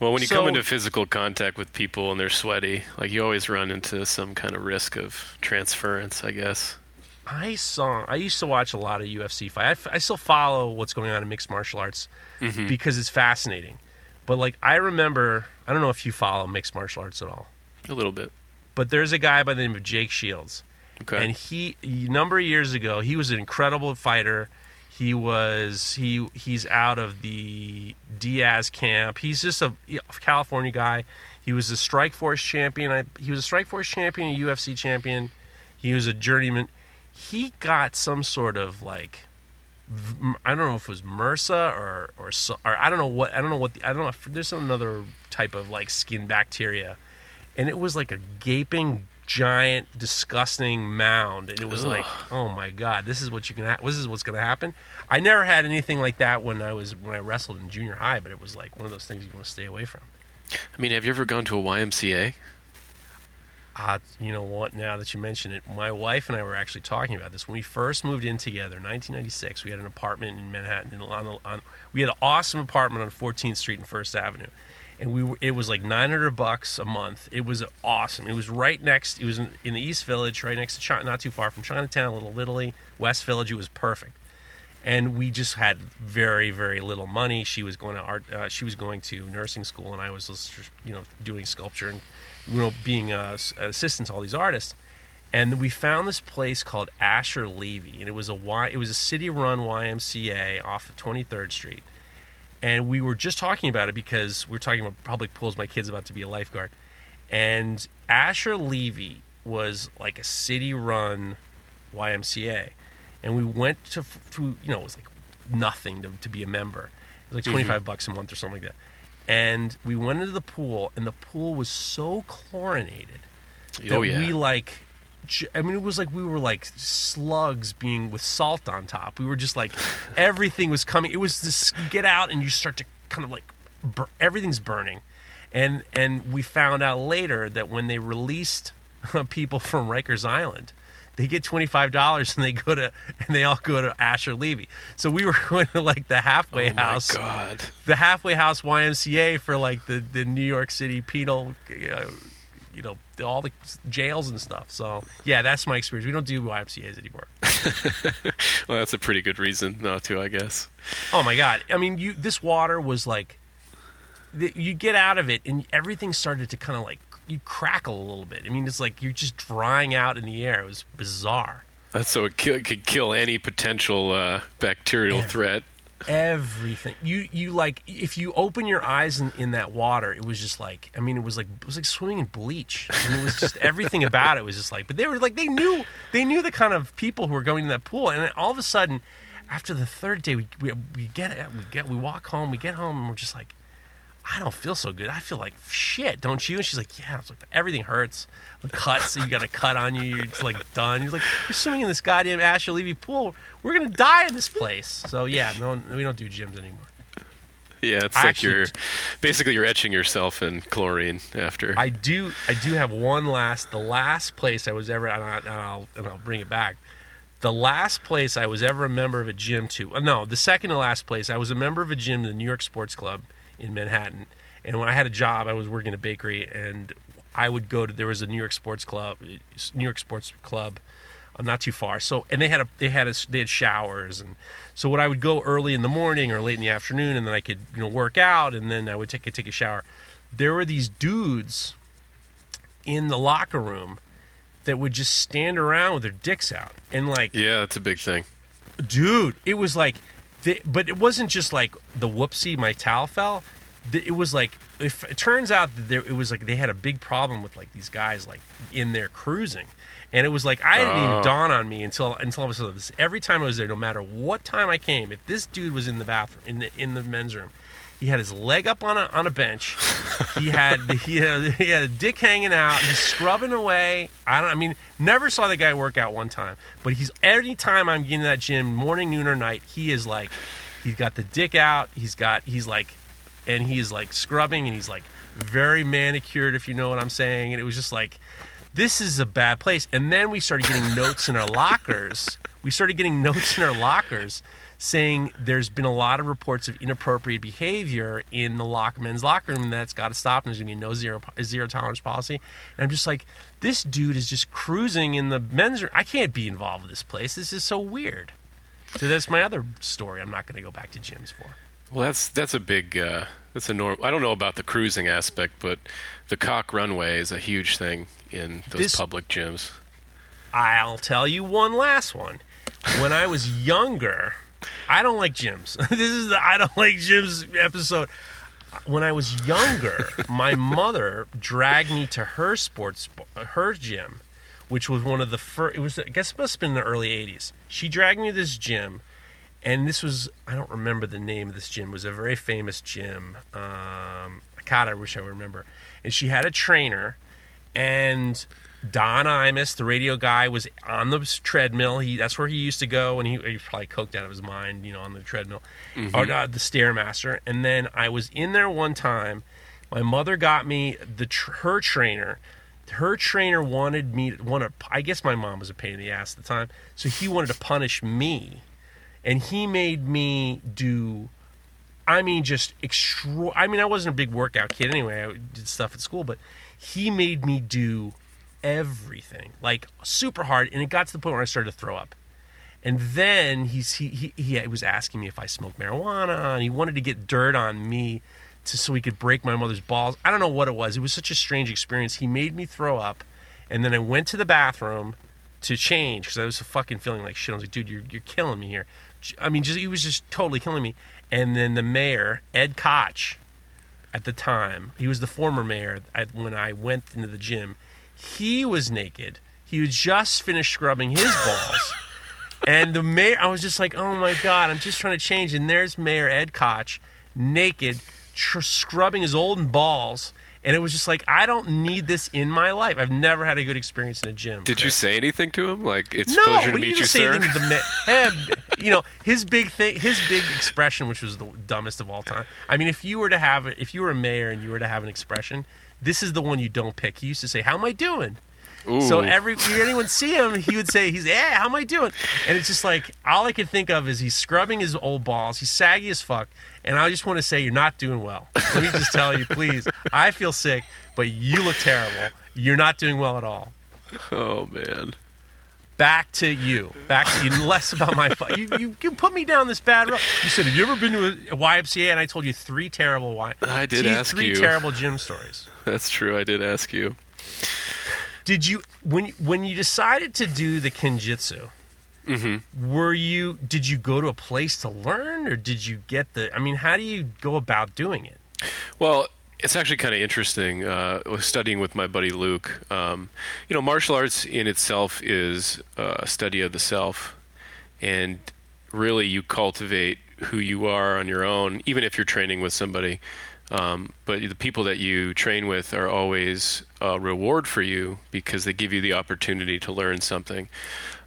Well, when you So- come into physical contact with people and they're sweaty, like you always run into some kind of risk of transference, I guess. I saw. I used to watch a lot of UFC fight. I still follow what's going on in mixed martial arts mm-hmm. because it's fascinating. But like, I remember. I don't know if you follow mixed martial arts at all. A little bit. But there's a guy by the name of Jake Shields, Okay. And he, a number of years ago, he was an incredible fighter. He was he he's out of the Diaz camp. He's just a California guy. He was a Strike Force champion. I, he was a Strike Force champion, a UFC champion. He was a journeyman. He got some sort of like I don't know if it was MRSA or or, or I don't know what I don't know what the, I don't know if there's another type of like skin bacteria, and it was like a gaping giant disgusting mound and it was Ugh. like oh my god this is what you can ha- this is what's going to happen i never had anything like that when i was when i wrestled in junior high but it was like one of those things you want to stay away from i mean have you ever gone to a ymca uh, you know what? Now that you mention it, my wife and I were actually talking about this when we first moved in together, 1996. We had an apartment in Manhattan. On, on we had an awesome apartment on 14th Street and First Avenue, and we were, it was like 900 bucks a month. It was awesome. It was right next. It was in, in the East Village, right next to China, not too far from Chinatown, a Little Italy, West Village. It was perfect, and we just had very very little money. She was going to art. Uh, she was going to nursing school, and I was you know doing sculpture and you know, being an assistant to all these artists. And we found this place called Asser Levy, and it was a y, it was a city-run YMCA off of 23rd Street. And we were just talking about it because we are talking about public pools. My kid's about to be a lifeguard, and Asser Levy was like a city-run YMCA, and we went to, to you know, it was like nothing to, to be a member. It was like 25 mm-hmm. bucks a month or something like that and we went into the pool, and the pool was so chlorinated that oh, yeah. we like. I mean, it was like we were like slugs being with salt on top. We were just like everything was coming. It was this get out, and you start to kind of like bur- everything's burning, and and we found out later that when they released people from Rikers Island, they get twenty five dollars and they go to and they all go to Asser Levy. So we were going to like the halfway oh house, God. the halfway house YMCA for like the the New York City penal, uh, you know, all the jails and stuff. So yeah, that's my experience. We don't do YMCA's anymore. well, that's a pretty good reason not to, I guess. Oh my God! I mean, you this water was like, you get out of it and everything started to kind of like you crackle a little bit. I mean, it's like you're just drying out in the air. It was bizarre. That's so it could kill any potential uh, bacterial yeah. threat. Everything you you like if you open your eyes in, in that water, it was just like I mean it was like it was like swimming in bleach. and it was just everything about it was just like. But they were like they knew they knew the kind of people who were going to that pool, and all of a sudden, after the third day, we we, we get we get we walk home, we get home, and we're just like I don't feel so good. I feel like shit, don't you? And she's like, yeah. It's like everything hurts. The cuts, you got a cut on you. You're just like done. You're like, you're swimming in this goddamn Asser Levy pool. We're gonna die in this place. So yeah, no, we don't do gyms anymore. Yeah, it's I like actually, you're basically you're etching yourself in chlorine after. I do. I do have one last. The last place I was ever, and, I, and I'll and I'll bring it back. The last place I was ever a member of a gym to. Uh, no, the second to last place I was a member of a gym, the New York Sports Club in Manhattan. And when I had a job, I was working at a bakery, and I would go to there was a New York Sports Club, New York Sports Club, uh, not too far. So and they had a they had a, they had showers, and so what I would go early in the morning or late in the afternoon, and then I could you know work out, and then I would take a, take a shower. There were these dudes in the locker room that would just stand around with their dicks out and like yeah, that's a big thing, dude. It was like the, but it wasn't just like the whoopsie, my towel fell. It was like if it turns out that there, it was like they had a big problem with like these guys like in there cruising, and it was like I didn't even oh. dawn on me until until was every time I was there, no matter what time I came, if this dude was in the bathroom in the in the men's room, he had his leg up on a on a bench. He had he had, he had a dick hanging out. He's scrubbing away. I don't. I mean, never saw the guy work out one time. But he's every time I'm getting to that gym, morning, noon, or night, he is like, he's got the dick out. He's got he's like, and he's like scrubbing, and he's like very manicured, if you know what I'm saying. And it was just like, this is a bad place. And then we started getting notes in our lockers. We started getting notes in our lockers saying there's been a lot of reports of inappropriate behavior in the lock men's locker room and that's got to stop and there's going to be no zero zero tolerance policy. And i'm just like this dude is just cruising in the men's room. I can't be involved with this place. This is so weird. So that's my other story i'm not going to go back to gyms for. Well that's that's a big uh, that's a norm i don't know about the cruising aspect but the cock runway is a huge thing in those this, public gyms. I'll tell you one last one. When I was younger, I don't like gyms. this is the I don't like gyms episode. When I was younger, my mother dragged me to her sports, her gym, which was one of the first. It was, I guess, it must have been in the early '80s. She dragged me to this gym, and this was I don't remember the name of this gym. It was a very famous gym. Um, God, I wish I would remember. And she had a trainer, and Don Imus, the radio guy, was on the treadmill. He that's where he used to go, and he, he probably coked out of his mind, you know, on the treadmill or uh, the stairmaster. And then I was in there one time. My mother got me the tr- her trainer. Her trainer wanted me wanted. I guess my mom was a pain in the ass at the time, so he wanted to punish me, and he made me do. I mean, just extra. I mean, I wasn't a big workout kid anyway. I did stuff at school, but he made me do everything like super hard, and it got to the point where I started to throw up. And then he's he he, he was asking me if I smoked marijuana, and he wanted to get dirt on me to so he could break my mother's balls. I don't know what it was. It was such a strange experience. He made me throw up, and then I went to the bathroom to change because I was fucking feeling like shit. I was like, dude, you're you're killing me here. I mean, just he was just totally killing me. And then the mayor, Ed Koch, at the time, he was the former mayor. When I went into the gym, he was naked. He had just finished scrubbing his balls. and the mayor, I was just like, oh my God, I'm just trying to change. And there's Mayor Ed Koch, naked, tr- scrubbing his old balls. And it was just like, I don't need this in my life. I've never had a good experience in a gym. Did you say anything to him? Like, it's No, pleasure to meet you, say sir. ma- Ed, you know, his big thing, his big expression, which was the dumbest of all time. I mean, if you were to have, if you were a mayor and you were to have an expression, this is the one you don't pick. He used to say, "How am I doing?" So Ooh. every if anyone see him, he would say, "He's yeah, how am I doing?" And it's just like all I can think of is he's scrubbing his old balls. He's saggy as fuck, and I just want to say you're not doing well. Let me just tell you, please. I feel sick, but you look terrible. You're not doing well at all. Oh man. Back to you. Back to you. Less about my. fu- You, you you put me down this bad road. You said, "Have you ever been to a YMCA?" And I told you three terrible Y. I did three, ask three you. terrible gym stories. That's true. I did ask you. Did you when when you decided to do the kinjitsu? Mm-hmm. Were you did you go to a place to learn or did you get the? I mean, how do you go about doing it? Well, it's actually kind of interesting. Uh, studying with my buddy Luke. Um, you know, martial arts in itself is uh, a study of the self, and really you cultivate who you are on your own, even if you're training with somebody. Um, but the people that you train with are always a reward for you because they give you the opportunity to learn something.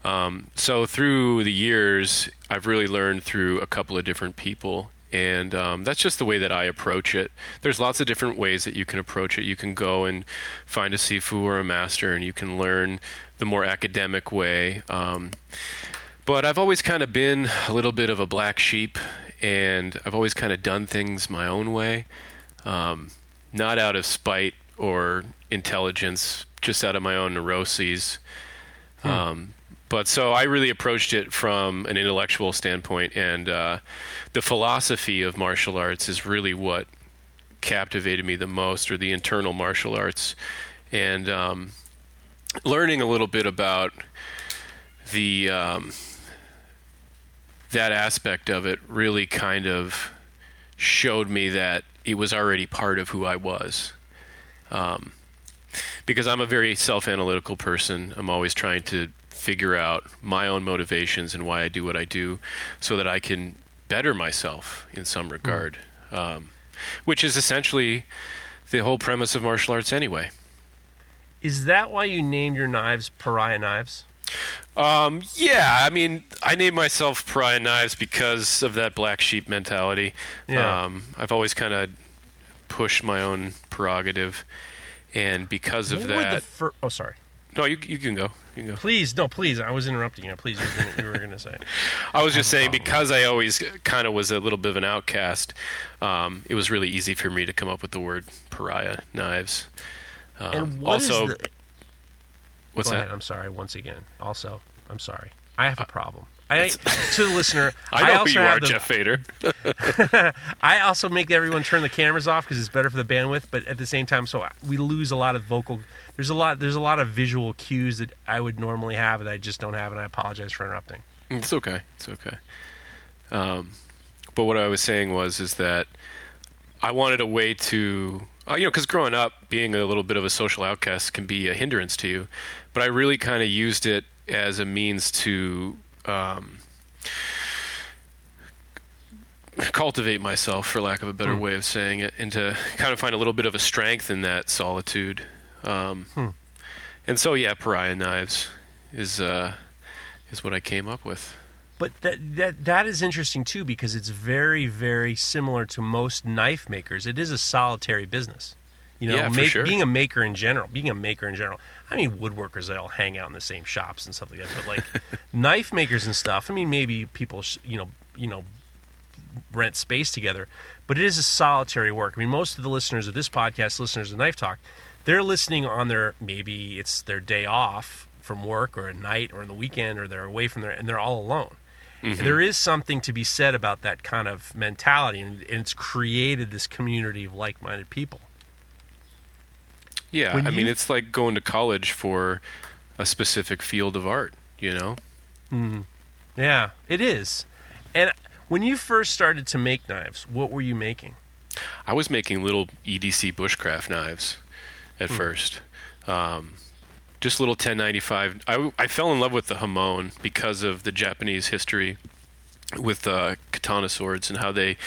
Um, so through the years, I've really learned through a couple of different people, and um, that's just the way that I approach it. There's lots of different ways that you can approach it. You can go and find a sifu or a master, and you can learn the more academic way. Um, but I've always kind of been a little bit of a black sheep, and I've always kind of done things my own way, um, not out of spite or intelligence, just out of my own neuroses. Um, but so I really approached it from an intellectual standpoint, and uh, the philosophy of martial arts is really what captivated me the most, or the internal martial arts, and um, learning a little bit about the um, that aspect of it really kind of showed me that it was already part of who I was. Um, because I'm a very self-analytical person. I'm always trying to figure out my own motivations and why I do what I do, so that I can better myself in some regard. Um, which is essentially the whole premise of martial arts, anyway. Is that why you named your knives pariah knives? Um, yeah, I mean, I named myself Pariah Knives because of that black sheep mentality. Yeah. Um, I've always kind of pushed my own prerogative, and because of What that, fir- oh, sorry. no, you you can go. You can go. Please, no, please. I was interrupting you. Please, you were gonna, you were going to say. I was just saying because I always kind of was a little bit of an outcast. Um, it was really easy for me to come up with the word pariah knives. Um, And what is also, the, what's Go that? ahead. I'm sorry. Once again. Also, I'm sorry. I have a problem. I, to the listener, I know who also you are, the, Jeff Fader. I also make everyone turn the cameras off because it's better for the bandwidth. But at the same time, so we lose a lot of vocal there's a lot there's a lot of visual cues that I would normally have that I just don't have, and I apologize for interrupting. It's okay. It's okay. Um, but what I was saying was is that I wanted a way to, uh, you know, because growing up, being a little bit of a social outcast can be a hindrance to you. But I really kind of used it as a means to um, cultivate myself, for lack of a better Hmm. way of saying it, and to kind of find a little bit of a strength in that solitude. Um, Hmm. And so, yeah, pariah knives is uh, is what I came up with. But that that that is interesting too because it's very very similar to most knife makers. It is a solitary business. You know, Yeah, make- sure. being a maker in general, being a maker in general. I mean, woodworkers they all hang out in the same shops and stuff like that. But like knife makers and stuff. I mean, maybe people, you know, you know, rent space together. But it is a solitary work. I mean, most of the listeners of this podcast, listeners of Knife Talk, they're listening on their maybe it's their day off from work or at night or in the weekend or they're away from there and they're all alone. There is something to be said about that kind of mentality, and and it's created this community of like-minded people. Yeah, When I mean, it's like going to college for a specific field of art, you know? Yeah, it is. And when you first started to make knives, what were you making? I was making little EDC bushcraft knives at Hmm. first. Um, just little 1095. I, I fell in love with the Hamon because of the Japanese history with uh, katana swords and how they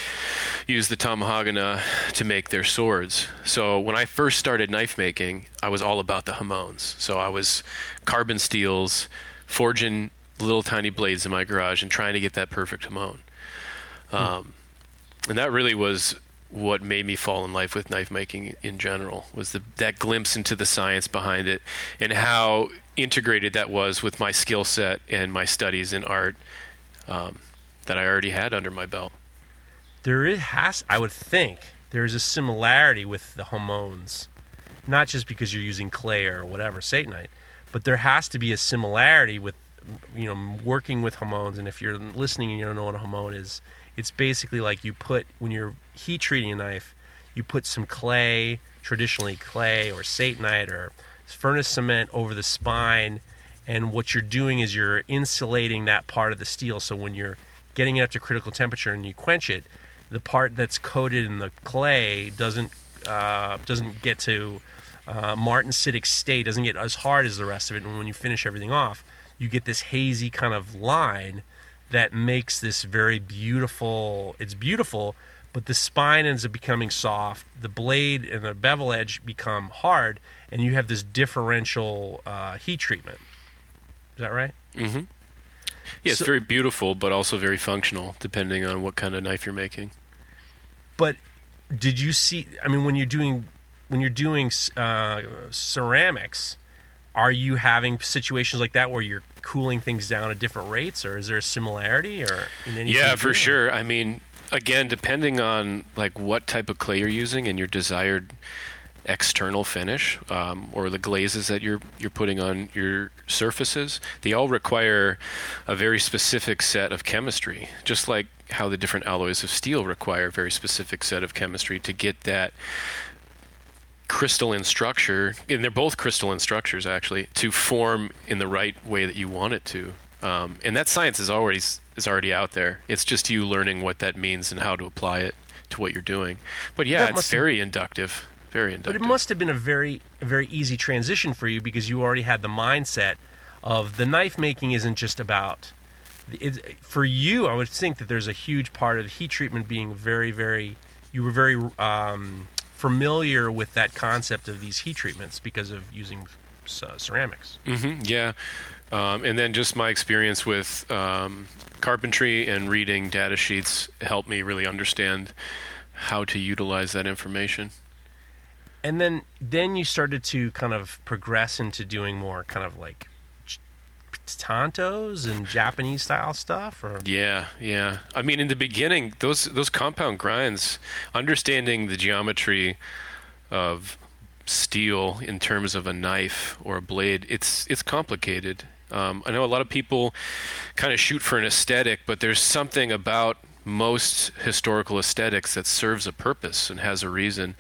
use the tamahagane to make their swords. So when I first started knife making, I was all about the Hamons. So I was carbon steels, forging little tiny blades in my garage and trying to get that perfect Hamon. Um, and that really was what made me fall in love with knife making in general was the, that glimpse into the science behind it and how integrated that was with my skill set and my studies in art um, that I already had under my belt. There is, has, I would think, there is a similarity with the Hamons, not just because you're using clay or whatever Satanite, but there has to be a similarity with, you know, working with Hamons. And if you're listening and you don't know what a Hamon is, it's basically like you put when you're heat treating a knife, you put some clay, traditionally clay or Satanite or furnace cement over the spine, and what you're doing is you're insulating that part of the steel. So when you're getting it up to critical temperature and you quench it, the part that's coated in the clay doesn't uh, doesn't get to uh, martensitic state, doesn't get as hard as the rest of it. And when you finish everything off, you get this hazy kind of line that makes this very beautiful. It's beautiful, but the spine ends up becoming soft. The blade and the bevel edge become hard, and you have this differential uh, heat treatment. Is that right? Mm-hmm. Yeah, it's So- very beautiful, but also very functional, depending on what kind of knife you're making. But did you see? I mean, when you're doing when you're doing uh, ceramics, are you having situations like that where you're cooling things down at different rates, or is there a similarity, or in Yeah, for sure. I mean, again, depending on like what type of clay you're using and your desired external finish um, or the glazes that you're you're putting on your surfaces, they all require a very specific set of chemistry. Just like how the different alloys of steel require a very specific set of chemistry to get that crystalline structure, and they're both crystalline structures actually, to form in the right way that you want it to. Um, and that science is already is already out there. It's just you learning what that means and how to apply it to what you're doing. But yeah, That it's very have- very inductive. But it must have been a very a very easy transition for you because you already had the mindset of the knife making isn't just about. It's, for you, I would think that there's a huge part of the heat treatment being very, very. You were very um, familiar with that concept of these heat treatments because of using uh, ceramics. hmm yeah. Um, and then just my experience with um, carpentry and reading data sheets helped me really understand how to utilize that information. And then then you started to kind of progress into doing more kind of like tantos and Japanese style stuff, or Yeah, yeah. I mean, in the beginning, those those compound grinds, understanding the geometry of steel in terms of a knife or a blade, it's it's complicated. Um, I know a lot of people kind of shoot for an aesthetic, but there's something about most historical aesthetics that serves a purpose and has a reason.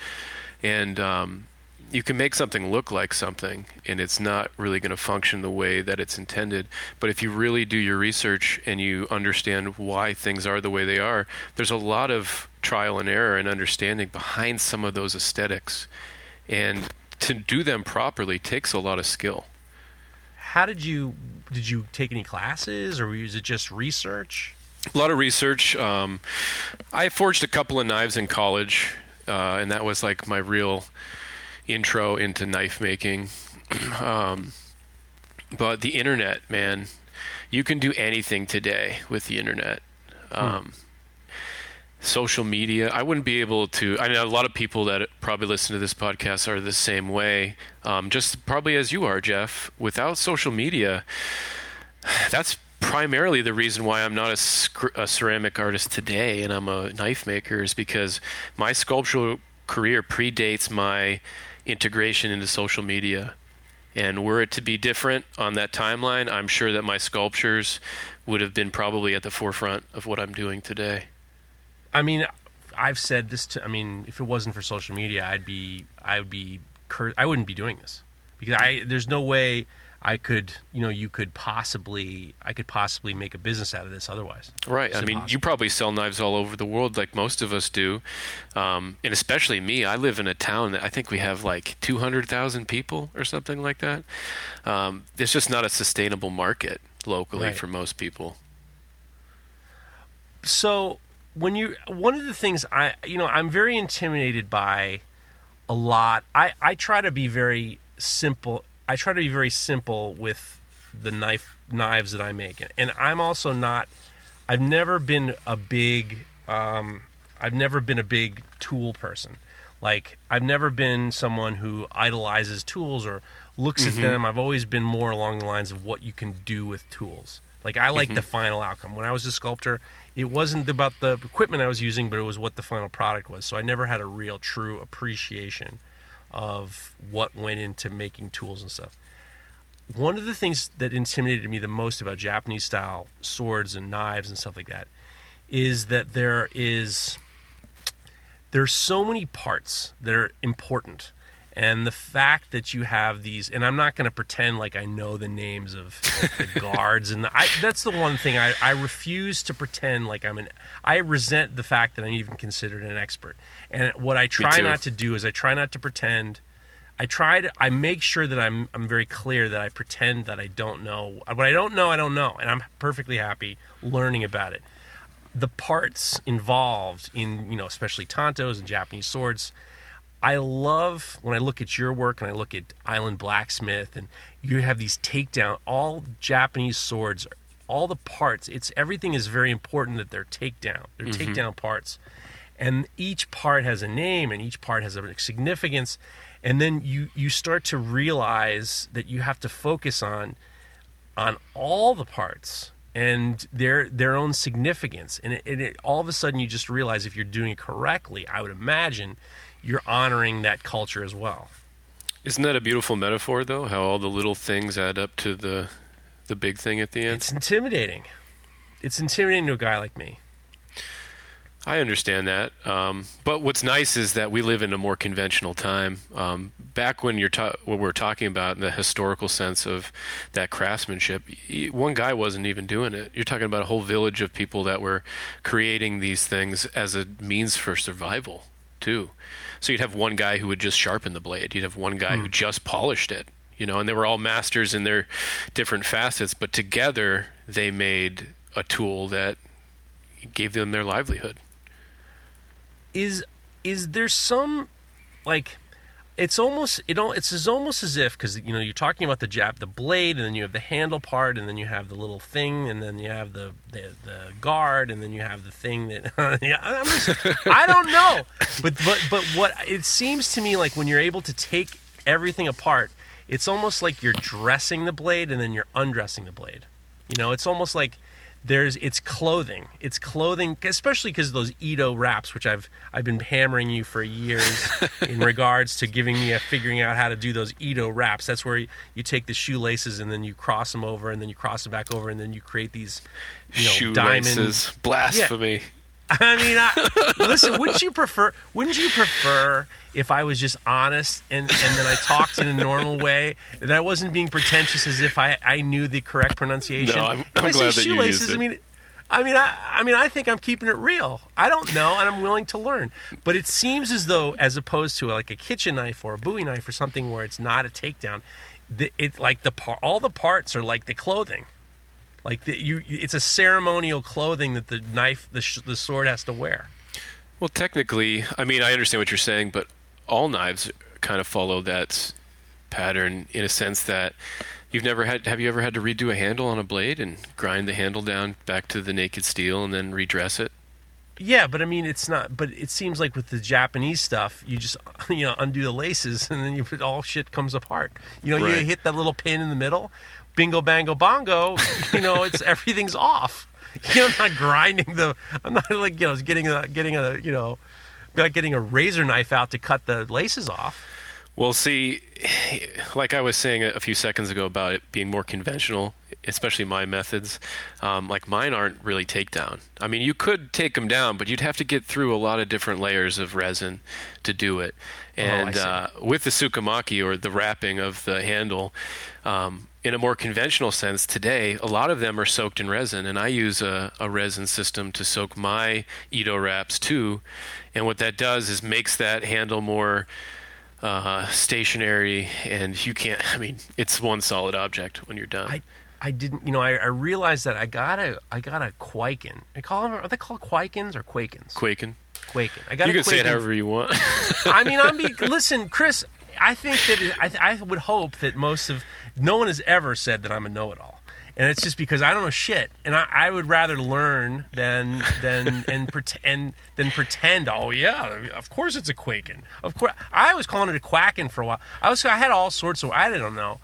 And um, you can make something look like something and it's not really going to function the way that it's intended. But if you really do your research and you understand why things are the way they are there's a lot of trial and error and understanding behind some of those aesthetics. And to do them properly takes a lot of skill How did you did you take any classes or was it just research? a lot of research um, i forged a couple of knives in college uh, and that was like my real intro into knife making. um, but the internet, man, you can do anything today with the internet. Um, hmm. Social media, I wouldn't be able to. I know a lot of people that probably listen to this podcast are the same way, um, just probably as you are, Jeff. Without social media, that's primarily the reason why I'm not a, a, ceramic artist today and I'm a knife maker is because my sculptural career predates my integration into social media. And were it to be different on that timeline, I'm sure that my sculptures would have been probably at the forefront of what I'm doing today. I mean, I've said this to. I mean, if it wasn't for social media, I'd be, I would be, I wouldn't be doing this because I. There's no way I could, you know, you could possibly, I could possibly make a business out of this otherwise. Right. It's I mean, you probably sell knives all over the world, like most of us do, um, and especially me. I live in a town that I think we have like two hundred thousand people or something like that. Um, it's just not a sustainable market locally right. for most people. So, when you, one of the things I, you know, I'm very intimidated by a lot. I I try to be very simple I try to be very simple with the knife knives that I make, and I'm also not. I've never been a big. Um, I've never been a big tool person. Like I've never been someone who idolizes tools or looks mm-hmm. at them. I've always been more along the lines of what you can do with tools. Like I like mm-hmm. the final outcome. When I was a sculptor, it wasn't about the equipment I was using, but it was what the final product was. So I never had a real true appreciation of what went into making tools and stuff. One of the things that intimidated me the most about Japanese style swords and knives and stuff like that is that there is there's so many parts that are important and the fact that you have these and i'm not going to pretend like i know the names of the guards and the, I, that's the one thing I, I refuse to pretend like i'm an i resent the fact that i'm even considered an expert. And what i try not to do is i try not to pretend. I try to i make sure that i'm i'm very clear that i pretend that i don't know. What i don't know i don't know and i'm perfectly happy learning about it. The parts involved in you know especially tantos and japanese swords I love when I look at your work and I look at Island Blacksmith and you have these takedown all Japanese swords, all the parts. It's everything is very important that they're takedown. They're mm-hmm. takedown parts, and each part has a name and each part has a significance. And then you you start to realize that you have to focus on on all the parts and their their own significance. And, it, and it, all of a sudden, you just realize if you're doing it correctly, I would imagine you're honoring that culture as well. Isn't that a beautiful metaphor, though? How all the little things add up to the the big thing at the end. It's intimidating. It's intimidating to a guy like me. I understand that, um, but what's nice is that we live in a more conventional time. Um, back when you're ta- what we're talking about in the historical sense of that craftsmanship, one guy wasn't even doing it. You're talking about a whole village of people that were creating these things as a means for survival, too. So you'd have one guy who would just sharpen the blade. You'd have one guy who hmm. just polished it. You know, and they were all masters in their different facets, but together they made a tool that gave them their livelihood. Is is there some like it's almost it it's almost as if because you know you're talking about the jab the blade and then you have the handle part and then you have the little thing and then you have the the, the guard and then you have the thing that yeah just, I don't know. But but but what it seems to me like when you're able to take everything apart it's almost like you're dressing the blade and then you're undressing the blade. You know it's almost like there's it's clothing it's clothing especially because those Ito wraps which i've i've been hammering you for years in regards to giving me a figuring out how to do those Ito wraps that's where you, you, take the shoelaces and then you cross them over and then you cross them back over and then you create these you know shoelaces. diamond blasphemy yeah. I mean, I, listen. Wouldn't you prefer? Wouldn't you prefer if I was just honest and and then I talked in a normal way that I wasn't being pretentious as if I I knew the correct pronunciation? No, I'm- I'm glad that you used it. I mean. I mean, I, I mean, I think I'm keeping it real. I don't know, and I'm willing to learn. But it seems as though, as opposed to like a kitchen knife or a Bowie knife or something where it's not a takedown, the, it like the par- all the parts are like the clothing. Like the, you, it's a ceremonial clothing that the knife, the, sh- the sword has to wear. Well, technically, I mean, I understand what you're saying, but all knives kind of follow that pattern in a sense that you've never had. Have you ever had to redo a handle on a blade and grind the handle down back to the naked steel and then redress it? Yeah, but I mean, it's not. But it seems like with the Japanese stuff, you just you know undo the laces and then you put all shit comes apart. You know, you hit that little pin in the middle, bingo bango bongo. You know, it's everything's off. You know, I'm not grinding the. I'm not like you know getting a getting a you know, like getting a razor knife out to cut the laces off. Well, see, like I was saying a few seconds ago about it being more conventional, especially my methods, um, like mine aren't really takedown. I mean, you could take them down, but you'd have to get through a lot of different layers of resin to do it. And see. uh, with the Tsukamaki or the wrapping of the handle, um, in a more conventional sense today, a lot of them are soaked in resin, and I use a, a resin system to soak my Ito wraps too. And what that does is makes that handle more uh, stationary, and you can't. I mean, it's one solid object when you're done. I I didn't. You know, I, I realized that I got a I got a Quaken. I call them. Are they called Quakens or Quakens? Quaking. Quaken. I got You a can say it however you want. I mean, I'm be, listen, Chris. I think that it, I, I would hope that most of no one has ever said that I'm a know-it-all, and it's just because I don't know shit, and I, I would rather learn than than and pretend than pretend. Oh yeah, of course it's a quaking. Of course, I was calling it a quacking for a while. I was I had all sorts of I didn't know,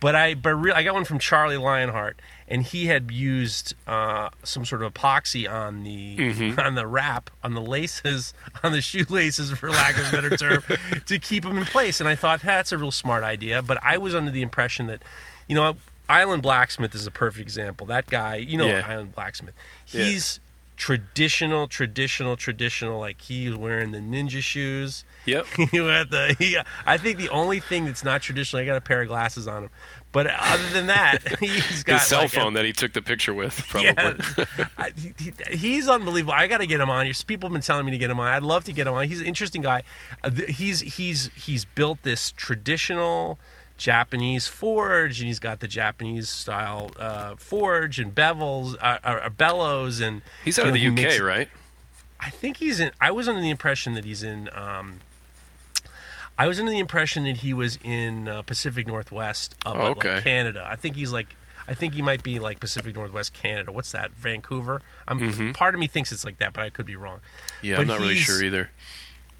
but I but re, I got one from Charlie Lionheart, and he had used uh, some sort of epoxy on the on the wrap on the laces on the shoelaces, for lack of a better term, to keep them in place. And I thought that's a real smart idea. But I was under the impression that, you know, Island Blacksmith is a perfect example. That guy, you know, Yeah. Island Blacksmith, Yeah. he's traditional, traditional, traditional. Like he's wearing the ninja shoes. yep. you had the. He, I think the only thing that's not traditional, I got a pair of glasses on him. But other than that, he's got His cell like, a- phone that he took the picture with, probably. yeah, I, he, he- he's unbelievable. I got to get him on. People have been telling me to get him on. I'd love to get him on. He's an interesting guy. Uh, he's he's he's built this traditional Japanese forge, and he's got the Japanese style uh, forge and bevels, uh, uh, bellows, and He's out you of the UK, makes- right? I think he's in. I was under the impression that he's in. Um, I was under the impression that he was in uh, Pacific Northwest of Oh, like. Canada. I think he's like. I think he might be like Pacific Northwest Canada. What's that? Vancouver. I'm. Part of me thinks it's like that, but I could be wrong. Mm-hmm. Yeah, But I'm not really sure either.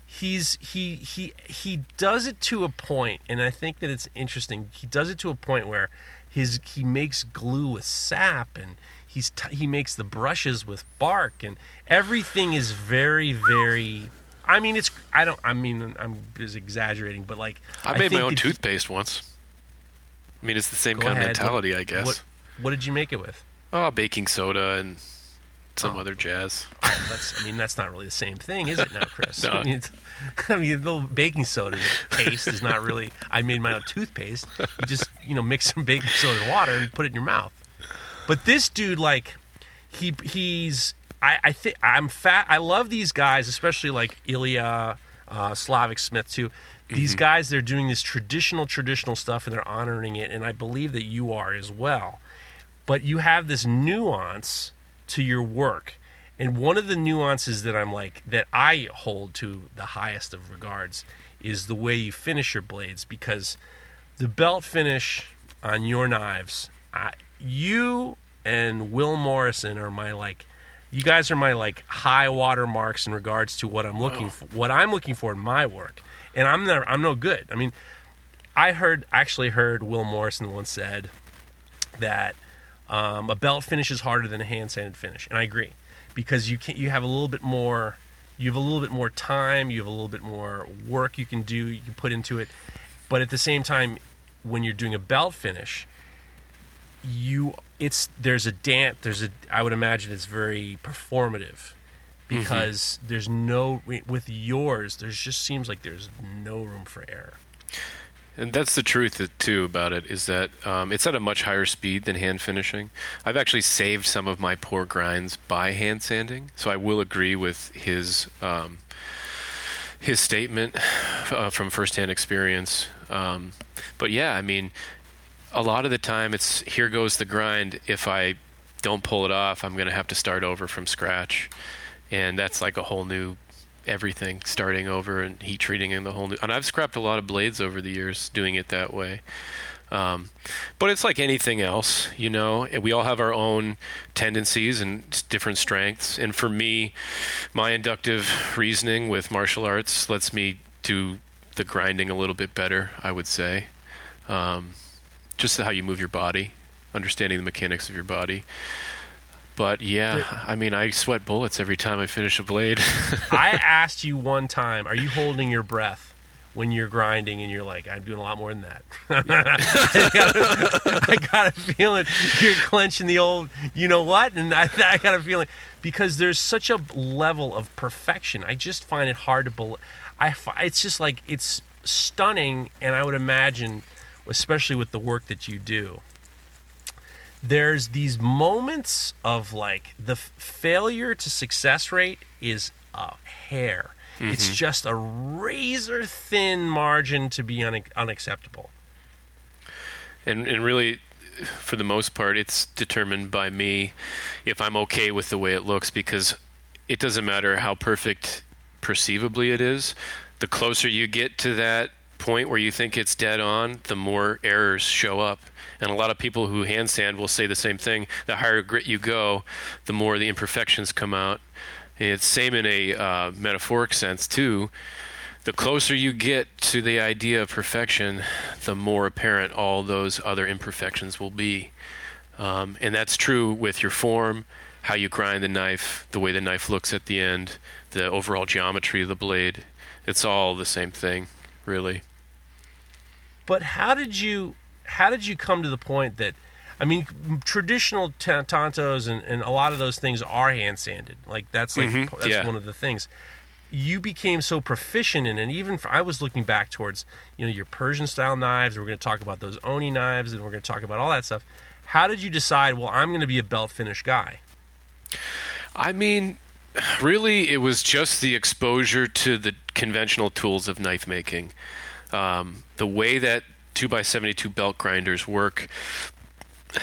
He's he he he does it to a point, and I think that it's interesting. He does it to a point where his he makes glue with sap, and he's t- he makes the brushes with bark, and everything is very very. I mean, it's I don't. I mean, I'm just exaggerating, but like I made my own toothpaste once. I mean, it's the same kind of mentality, What- I guess. What, what did you make it with? Oh, baking soda and some Oh. other jazz. That's, I mean, that's not really the same thing, is it now, Chris? No. I mean, I mean, the little baking soda paste is not really. I made my own toothpaste. You just, you know, mix some baking soda and water and put it in your mouth. But this dude, like, he he's. I, I think I'm fat. I love these guys, especially like Ilya, uh, Slavic Smith too. These guys, they're doing this traditional, traditional stuff, and they're honoring it. And I believe that you are as well but you have this nuance to your work and one of the nuances that i'm like that i hold to the highest of regards is the way you finish your blades because the belt finish on your knives I, you and will morrison are my like you guys are my like high water marks in regards to what i'm looking for what i'm looking for in my work. And i'm never i'm no good. I mean i heard actually heard will morrison once said that um, a belt finish is harder than a hand sanded finish, and I agree because you can you have a little bit more you have a little bit more time, you have a little bit more work you can do, you can put into it, but at the same time, when you're doing a belt finish, you it's there's a dance there's a I would imagine it's very performative because there's no with yours. There's just seems like there's no room for error. And that's the truth too about it is that um, it's at a much higher speed than hand finishing. I've actually saved some of my poor grinds by hand sanding, so I will agree with his um, his statement uh, from firsthand experience. Um, but yeah, I mean, a lot of the time it's here goes the grind. If I don't pull it off, I'm going to have to start over from scratch, and that's like a whole new everything starting over and heat treating and the whole new. And I've scrapped a lot of blades over the years doing it that way. Um, but it's like anything else, you know. We all have our own tendencies and different strengths. And for me, my inductive reasoning with martial arts lets me do the grinding a little bit better. I would say, um, just how you move your body, understanding the mechanics of your body. But yeah, I mean, I sweat bullets every time I finish a blade. I asked you one time, are you holding your breath? when you're grinding and you're like, I'm doing a lot more than that. I, got a, I got a feeling you're clenching the old, you know what? And I, I got a feeling because there's such a level of perfection. I just find it hard to believe. I, it's just like, it's stunning. And I would imagine, especially with the work that you do, there's these moments of like the failure to success rate is a hair Mm-hmm. It's just a razor thin margin to be un- unacceptable. And and really, for the most part, it's determined by me if I'm okay with the way it looks because it doesn't matter how perfect perceivably it is. The closer you get to that point where you think it's dead on, the more errors show up. And a lot of people who hand sand will say the same thing. The higher grit you go, the more the imperfections come out. It's same in a uh, metaphoric sense too. The closer you get to the idea of perfection, the more apparent all those other imperfections will be. Um, and that's true with your form, how you grind the knife, the way the knife looks at the end, the overall geometry of the blade. It's all the same thing, really. But how did you how did you come to the point that I mean, traditional t- tantos and, and a lot of those things are hand sanded. Like that's like mm-hmm. that's yeah. one of the things. You became so proficient in it. Even for, I was looking back towards you know your Persian style knives. We're going to talk about those oni knives, and we're going to talk about all that stuff. How did you decide? Well, I'm going to be a belt finish guy. I mean, really, it was just the exposure to the conventional tools of knife making. Um, the way that 2x72 belt grinders work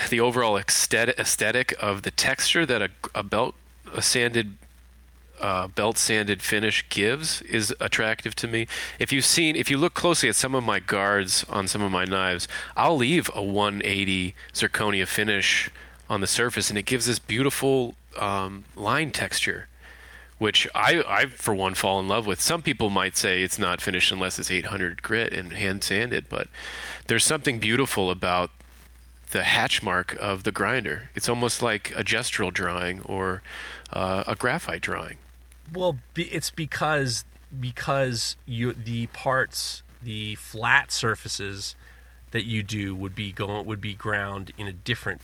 the overall aesthetic of the texture that a, a belt a sanded uh, belt sanded finish gives is attractive to me. If you've seen, if you look closely at some of my guards on some of my knives, I'll leave a 180 zirconia finish on the surface, and it gives this beautiful um, line texture, which I, I for one fall in love with. Some people might say it's not finished unless it's 800 grit and hand sanded, but there's something beautiful about the hatch mark of the grinder. It's almost like a gestural drawing or uh, a graphite drawing. Well, it's because because you the parts, the flat surfaces that you do would be going would be ground in a different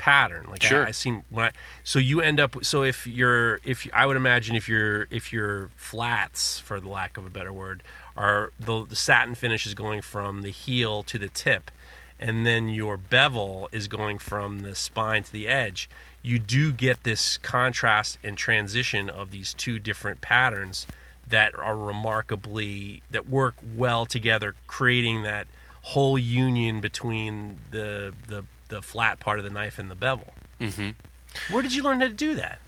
pattern. Like sure. I, I seen when I so you end up so if you're if I would imagine if you're if your flats for the lack of a better word are the, the satin finish is going from the heel to the tip and then your bevel is going from the spine to the edge, you do get this contrast and transition of these two different patterns that are remarkably that work well together, creating that whole union between the the, the flat part of the knife and the bevel. Mm-hmm. Where did you learn how to do that?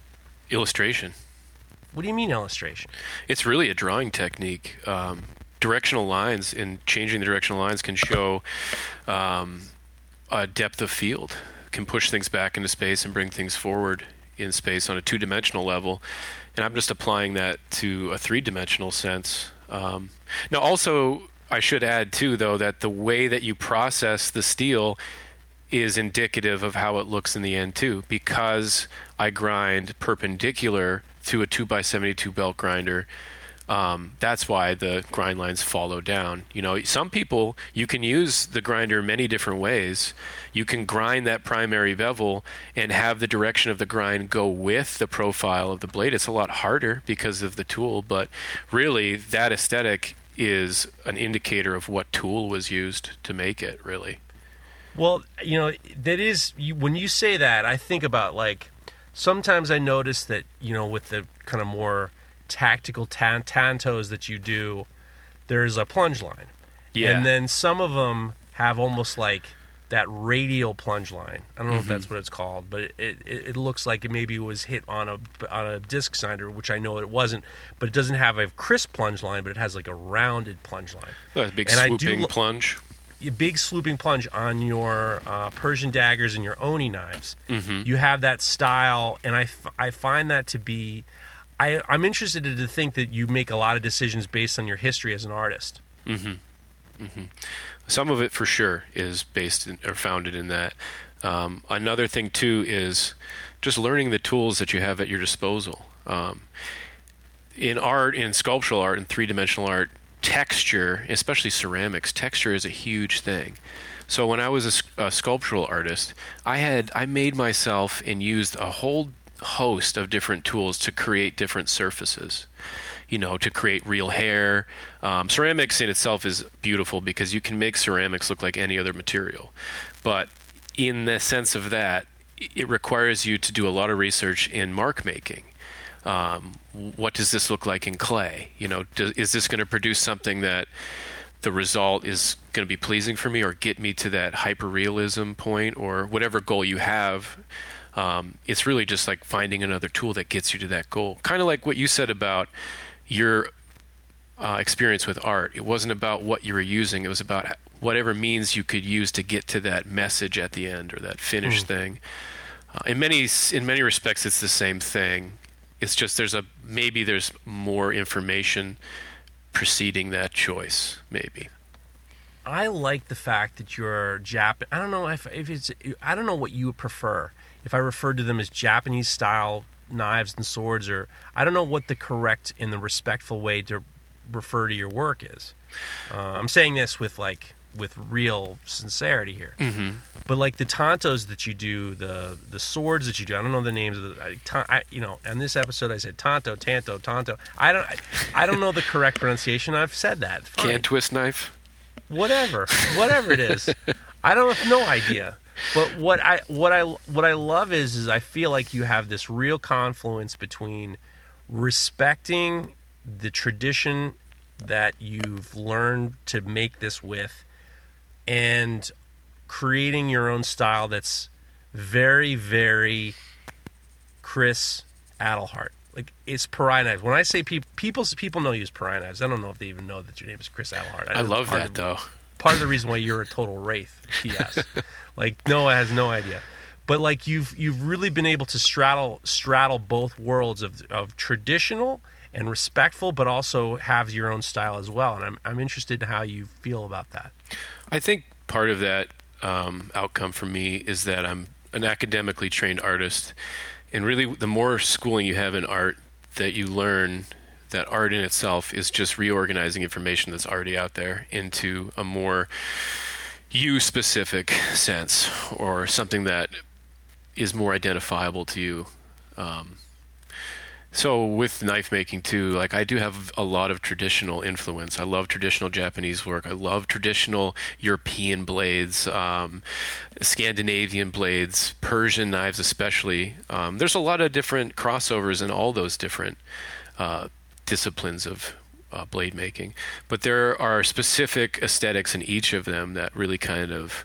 Illustration. What do you mean illustration? It's really a drawing technique. Um, directional lines and changing the directional lines can show um, a depth of field, can push things back into space and bring things forward in space on a two dimensional level. And I'm just applying that to a three dimensional sense. Um, now, also, I should add too, though, that the way that you process the steel is indicative of how it looks in the end too, because I grind perpendicular to a two by seventy two belt grinder Um, that's why the grind lines follow down. You know, some people you can use the grinder many different ways. You can grind that primary bevel and have the direction of the grind go with the profile of the blade. It's a lot harder because of the tool, but really that aesthetic is an indicator of what tool was used to make it. Really. Well, you know, that is you, when you say that, I think about like sometimes I notice that you know with the kind of more tactical tan- tantos that you do, there's a plunge line, Yeah. and then some of them have almost like that radial plunge line. I don't know if mm-hmm. that's what it's called, but it, it, it looks like it maybe was hit on a on a disc sander, which I know it wasn't. But it doesn't have a crisp plunge line, but it has like a rounded plunge line. a big and I do swooping plunge. Big swooping plunge on your uh, Persian daggers and your Oni knives. Mm-hmm. You have that style, and I, f- I find that to be. I, I'm interested to think that you make a lot of decisions based on your history as an artist. Some of it for sure is based in, or founded in that. Um, another thing too is just learning the tools that you have at your disposal. Um, in art, in sculptural art, in three-dimensional art, texture, especially ceramics, texture is a huge thing. So when I was a sculptural artist, I had I made myself and used a whole host of different tools to create different surfaces. You know, to create real hair. Um, ceramics in itself is beautiful because you can make ceramics look like any other material. But in the sense of that, it requires you to do a lot of research in mark making um, what does this look like in clay? You know, do, is this going to produce something that the result is going to be pleasing for me, or get me to that hyperrealism point, or whatever goal you have? Um, it's really just like finding another tool that gets you to that goal. Kind of like what you said about your uh, experience with art. It wasn't about what you were using; it was about whatever means you could use to get to that message at the end or that finished thing. Uh, in many in many respects, it's the same thing. It's just there's a maybe there's more information preceding that choice. Maybe. I like the fact that you're Jap. I don't know if, if it's. I don't know what you prefer. If I referred to them as Japanese style knives and swords, or I don't know what the correct and the respectful way to refer to your work is. Uh, I'm saying this with like with real sincerity here. Mm-hmm. But like the tantos that you do, the the swords that you do, I don't know the names of the. I, ta- I, you know, in this episode, I said tanto, tanto, tanto. I don't. I, I don't know the correct pronunciation. I've said that. Fine Can twist knife. whatever, whatever it is. I don't have no idea. But what I what I what I love is is I feel like you have this real confluence between respecting the tradition that you've learned to make this with and creating your own style that's very very Chris Adelhart. Like it's pariah knives. When I say people, people people know you as pariah knives. I don't know if they even know that your name is Chris Adelhart. I love that of- though. part of the reason why you're a total wraith. Yes, like Noah has no idea, but like you've you've really been able to straddle straddle both worlds of of traditional and respectful, but also have your own style as well. And I'm I'm interested in how you feel about that. I think part of that um, outcome for me is that I'm an academically trained artist, and really, the more schooling you have in art, that you learn that art in itself is just reorganizing information that's already out there into a more you-specific sense, or something that is more identifiable to you. Um, so with knife making too, like I do have a lot of traditional influence. I love traditional Japanese work. I love traditional European blades, um, Scandinavian blades, Persian knives especially. Um, there's a lot of different crossovers in all those different uh, disciplines of uh, blade making, but there are specific aesthetics in each of them that really kind of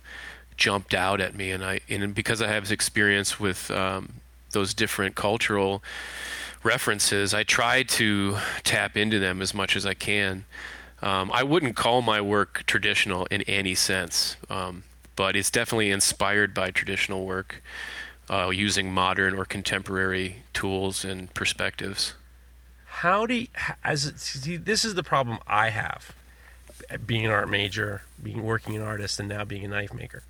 jumped out at me, and I and because I have experience with um, those different cultural references, I try to tap into them as much as I can. Um, I wouldn't call my work traditional in any sense, um, but it's definitely inspired by traditional work uh, using modern or contemporary tools and perspectives. How do you, as see, this is the problem I have, being an art major, being working an artist, and now being a knife maker.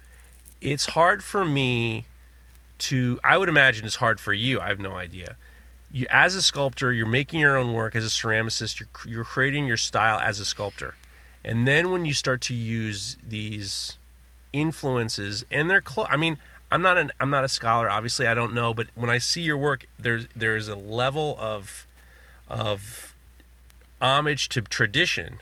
It's hard for me to. I would imagine it's hard for you. I have no idea you as a sculptor, you're making your own work as a ceramicist. You're you're creating your style as a sculptor, and then when you start to use these influences and they're close. I mean, I'm not an I'm not a scholar. Obviously, I don't know, but when I see your work, there's there's a level of of homage to tradition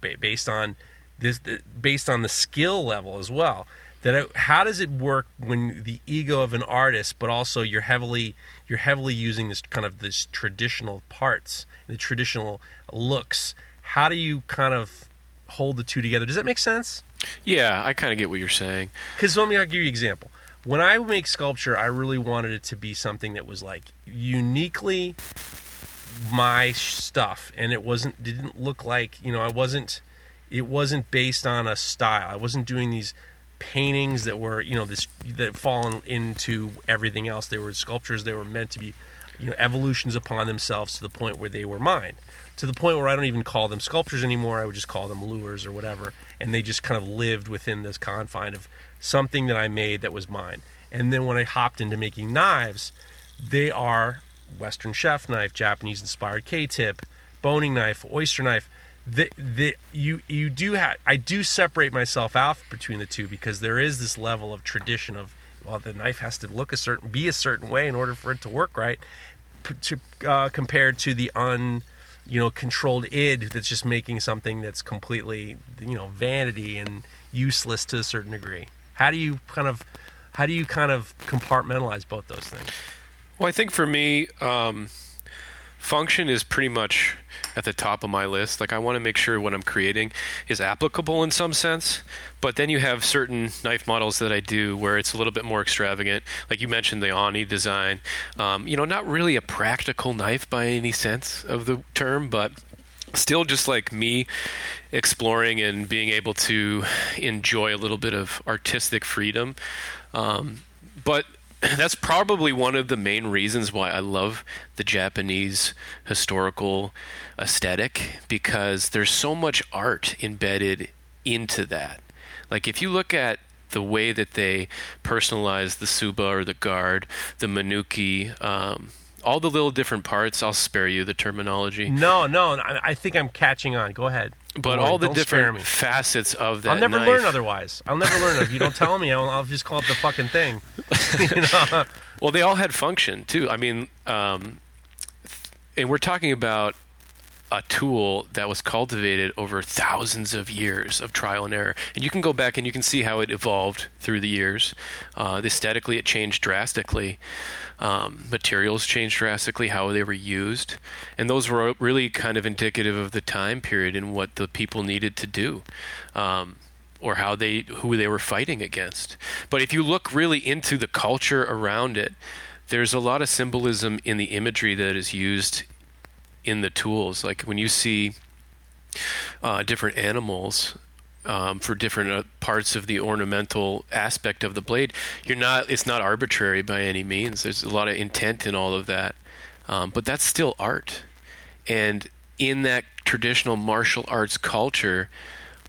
based on this based on the skill level as well that how does it work when the ego of an artist but also you're heavily you're heavily using this kind of this traditional parts the traditional looks. How do you kind of hold the two together? Does that make sense? Yeah i kind of get what you're saying. Because let me I'll give you an example. When i make sculpture i really wanted it to be something that was like uniquely my stuff and it wasn't didn't look like you know i wasn't it wasn't based on a style. I wasn't doing these paintings that were you know this that fallen into everything else. They were sculptures they were meant to be you know evolutions upon themselves to the point where they were mine. To the point where i don't even call them sculptures anymore. I would just call them lures or whatever. And they just kind of lived within this confine of something that i made that was mine. And then when i hopped into making knives they are Western chef knife, Japanese inspired K-tip, boning knife, oyster knife. The, the you you do have I do separate myself out between the two because there is this level of tradition of well the knife has to look a certain be a certain way in order for it to work right to uh, compared to the un you know controlled id that's just making something that's completely you know vanity and useless to a certain degree. How do you kind of how do you kind of compartmentalize both those things? Well, I think for me, um, function is pretty much at the top of my list. Like I want to make sure what I'm creating is applicable in some sense. But then you have certain knife models that I do where it's a little bit more extravagant. Like you mentioned the Oni design. Um, you know, not really a practical knife by any sense of the term, but still just like me exploring and being able to enjoy a little bit of artistic freedom. Um, but that's probably one of the main reasons why I love the Japanese historical aesthetic because there's so much art embedded into that. Like if you look at the way that they personalize the tsuba or the guard, the menuki, um, all the little different parts. I'll spare you the terminology. No, no, I think I'm catching on. Go ahead. But all the different facets of that. I'll never knife. learn otherwise. I'll never learn. If you don't tell me, I'll, I'll just call it the fucking thing. you know? Well, they all had function too. I mean, um, and we're talking about a tool that was cultivated over thousands of years of trial and error. And you can go back and you can see how it evolved through the years. Uh, aesthetically, it changed drastically. Um, materials changed drastically, how they were used. And those were really kind of indicative of the time period and what the people needed to do. Um, or how they who they were fighting against. But if you look really into the culture around it, there's a lot of symbolism in the imagery that is used in the tools. Like when you see uh, different animals um, for different uh, parts of the ornamental aspect of the blade, you're not. It's not arbitrary by any means. There's a lot of intent in all of that, um, but that's still art. And in that traditional martial arts culture,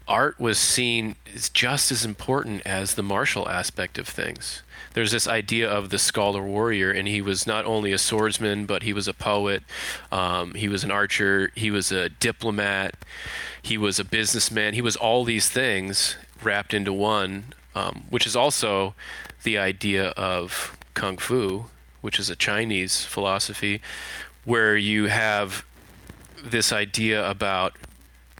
art was seen as just as important as the martial aspect of things. There's this idea of the scholar warrior, and he was not only a swordsman, but he was a poet, um, he was an archer, he was a diplomat, he was a businessman, he was all these things wrapped into one, um, which is also the idea of kung fu, which is a Chinese philosophy, where you have this idea about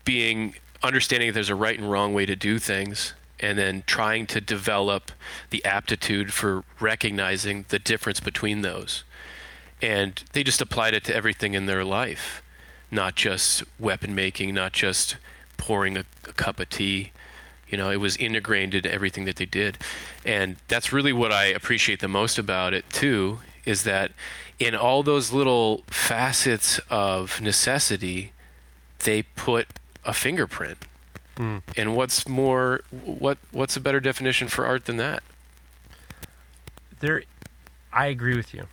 being understanding that there's a right and wrong way to do things and then trying to develop the aptitude for recognizing the difference between those. And they just applied it to everything in their life, not just weapon making, not just pouring a, a cup of tea. You know, it was integrated into everything that they did. And that's really what I appreciate the most about it, too, is that in all those little facets of necessity, they put a fingerprint Mm. And what's more, what what's a better definition for art than that? There, I agree with you.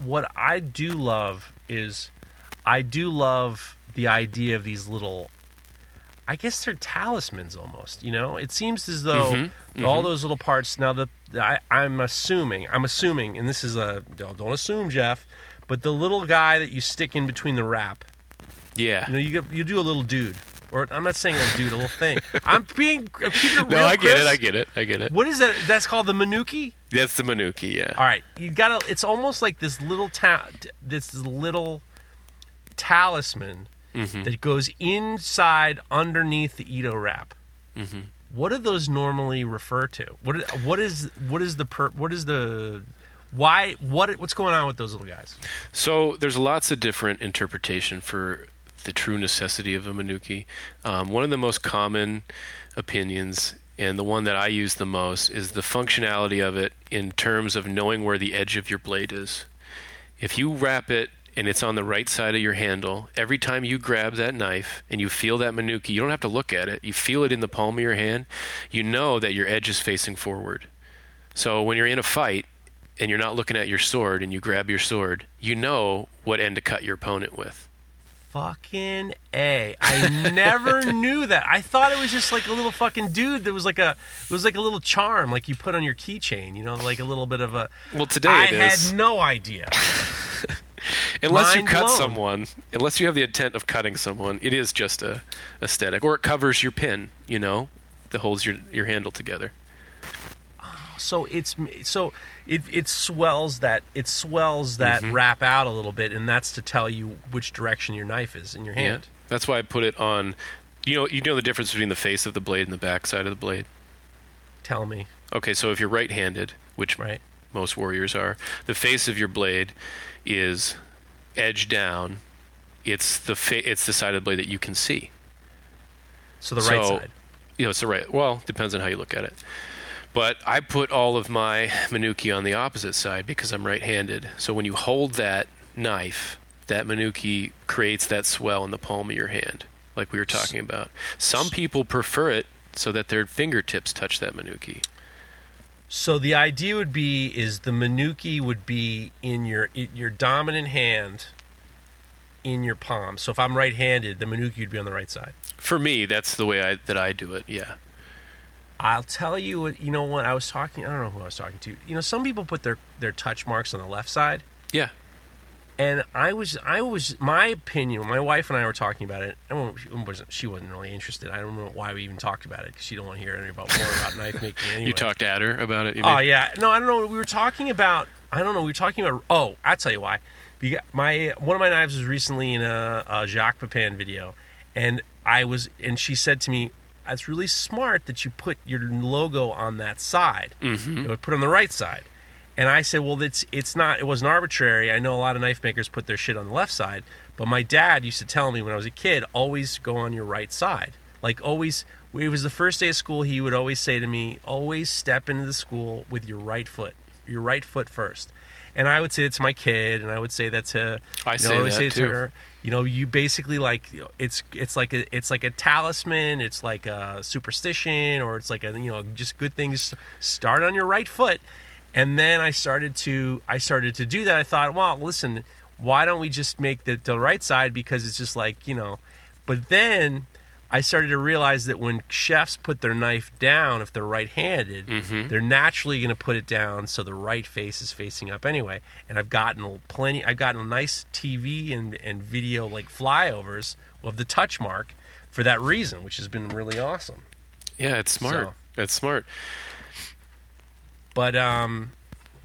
What I do love is, I do love the idea of these little. I guess they're talismans almost. You know, it seems as though mm-hmm. Mm-hmm. all those little parts. Now, the I, I'm assuming, I'm assuming, and this is a don't assume, Jeff, but the little guy that you stick in between the wrap. Yeah. You know, you get, you do a little dude, or I'm not saying a dude, a little thing. I'm being I'm keeping it no, real, I get Chris. it. I get it. I get it. What is that? That's called the Menuki. That's the Menuki. Yeah. All right, you gotta. It's almost like this little ta- this little talisman Mm-hmm. that goes inside underneath the Ito wrap. Mm-hmm. What do those normally refer to? What what is what is the per, what is the why what what's going on with those little guys? So there's lots of different interpretation for the true necessity of a Menuki. Um, one of the most common opinions, and the one that I use the most, is the functionality of it in terms of knowing where the edge of your blade is. If you wrap it and it's on the right side of your handle, every time you grab that knife and you feel that Menuki, you don't have to look at it. You feel it in the palm of your hand. You know that your edge is facing forward. So when you're in a fight and you're not looking at your sword and you grab your sword, you know what end to cut your opponent with. Fucking a! I never knew that. I thought it was just like a little fucking dude that was like a it was like a little charm, like you put on your keychain. You know, like a little bit of a. Well, today I it is. had no idea. unless you cut blown. someone, unless you have the intent of cutting someone, it is just a aesthetic, or it covers your pin. You know, that holds your your handle together. Oh, so it's so it it swells that it swells that mm-hmm. wrap out a little bit, and that's to tell you which direction your knife is in your hand. Yeah, that's why I put it on. You know, you know the difference between the face of the blade and the back side of the blade. Tell me, Okay, so if you're right-handed, which right? most warriors are, the face of your blade is edge down. It's the fa- it's the side of the blade that you can see. So the right So- side. You know, it's the right. Well, depends on how you look at it. But I put all of my Menuki on the opposite side because I'm right-handed. So when you hold that knife, that Menuki creates that swell in the palm of your hand, like we were talking about. Some people prefer it so that their fingertips touch that Menuki. So the idea would be is the Menuki would be in your in your dominant hand in your palm. So if I'm right-handed, the Menuki would be on the right side. For me, that's the way I, that I do it. Yeah. I'll tell you what. You know what? I was talking. I don't know who I was talking to. You know, some people put their their touch marks on the left side. Yeah. and I was I was my opinion. My wife and I were talking about it. I she wasn't she wasn't really interested. I don't know why we even talked about it because she don't want to hear any about more about knife making. Anyway. You talked at her about it. Oh yeah, no, I don't know. We were talking about. I don't know. We were talking about. Oh, I'll tell you why. My one of my knives was recently in a, a Jacques Pepin video, and I was and she said to me, "It's really smart that you put your logo on that side. Mm-hmm. It would put on the right side." And I said, "Well, it's it's not. It wasn't arbitrary. I know a lot of knife makers put their shit on the left side, but my dad used to tell me when I was a kid, always go on your right side. Like always. It was the first day of school. He would always say to me, "Always step into the school with your right foot. Your right foot first. And I would say that to my kid, and I would say that to I you say know, always that say it too. to her. You know, you basically like it's it's like a it's like a talisman. It's like a superstition, or it's like a you know just good things. Start on your right foot, and then I started to I started to do that. I thought, well, listen, why don't we just make the the right side because it's just like you know. But then I started to realize that when chefs put their knife down, if they're right-handed, Mm-hmm. they're naturally going to put it down so the right face is facing up anyway. And I've gotten plenty. I've gotten nice TV and and video like flyovers of the touch mark for that reason, which has been really awesome. Yeah, it's smart. So- That's smart. But um,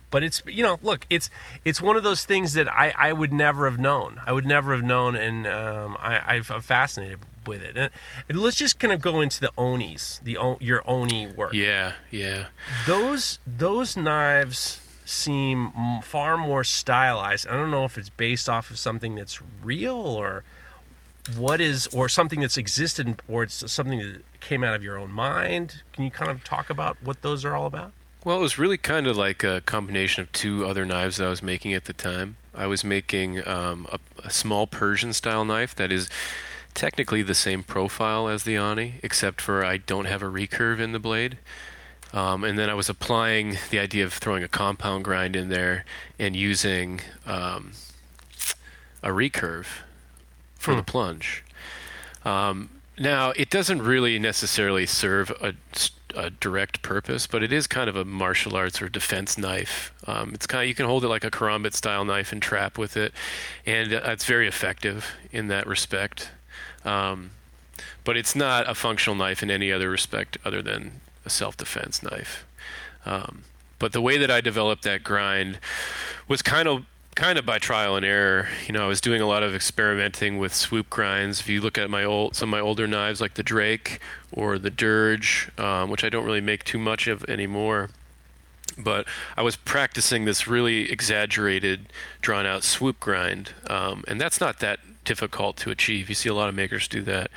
but it's you know look it's it's one of those things that I I would never have known. I would never have known, and um, I I'm fascinated with it. And, and let's just kind of go into the onis, the your oni work. Yeah, yeah. those those knives seem far more stylized. I don't know if it's based off of something that's real or what is or something that's existed or it's something that came out of your own mind. Can you kind of talk about what those are all about? Well, it was really kind of like a combination of two other knives that I was making at the time. I was making um, a, a small Persian style knife that is technically the same profile as the Oni, except for I don't have a recurve in the blade. Um, and then I was applying the idea of throwing a compound grind in there and using um, a recurve for Hmm. the plunge. Um, now, it doesn't really necessarily serve a, a direct purpose, but it is kind of a martial arts or defense knife. Um, it's kind of you can hold it like a karambit style knife and trap with it, and uh, it's very effective in that respect. Um, but it's not a functional knife in any other respect other than a self defense knife. Um, but the way that I developed that grind was kind of kind of by trial and error. You know, I was doing a lot of experimenting with swoop grinds. If you look at my old some of my older knives, like the Drake or the Dirge, um, which I don't really make too much of anymore. But I was practicing this really exaggerated, drawn out swoop grind, um, and that's not that difficult to achieve. You see a lot of makers do that.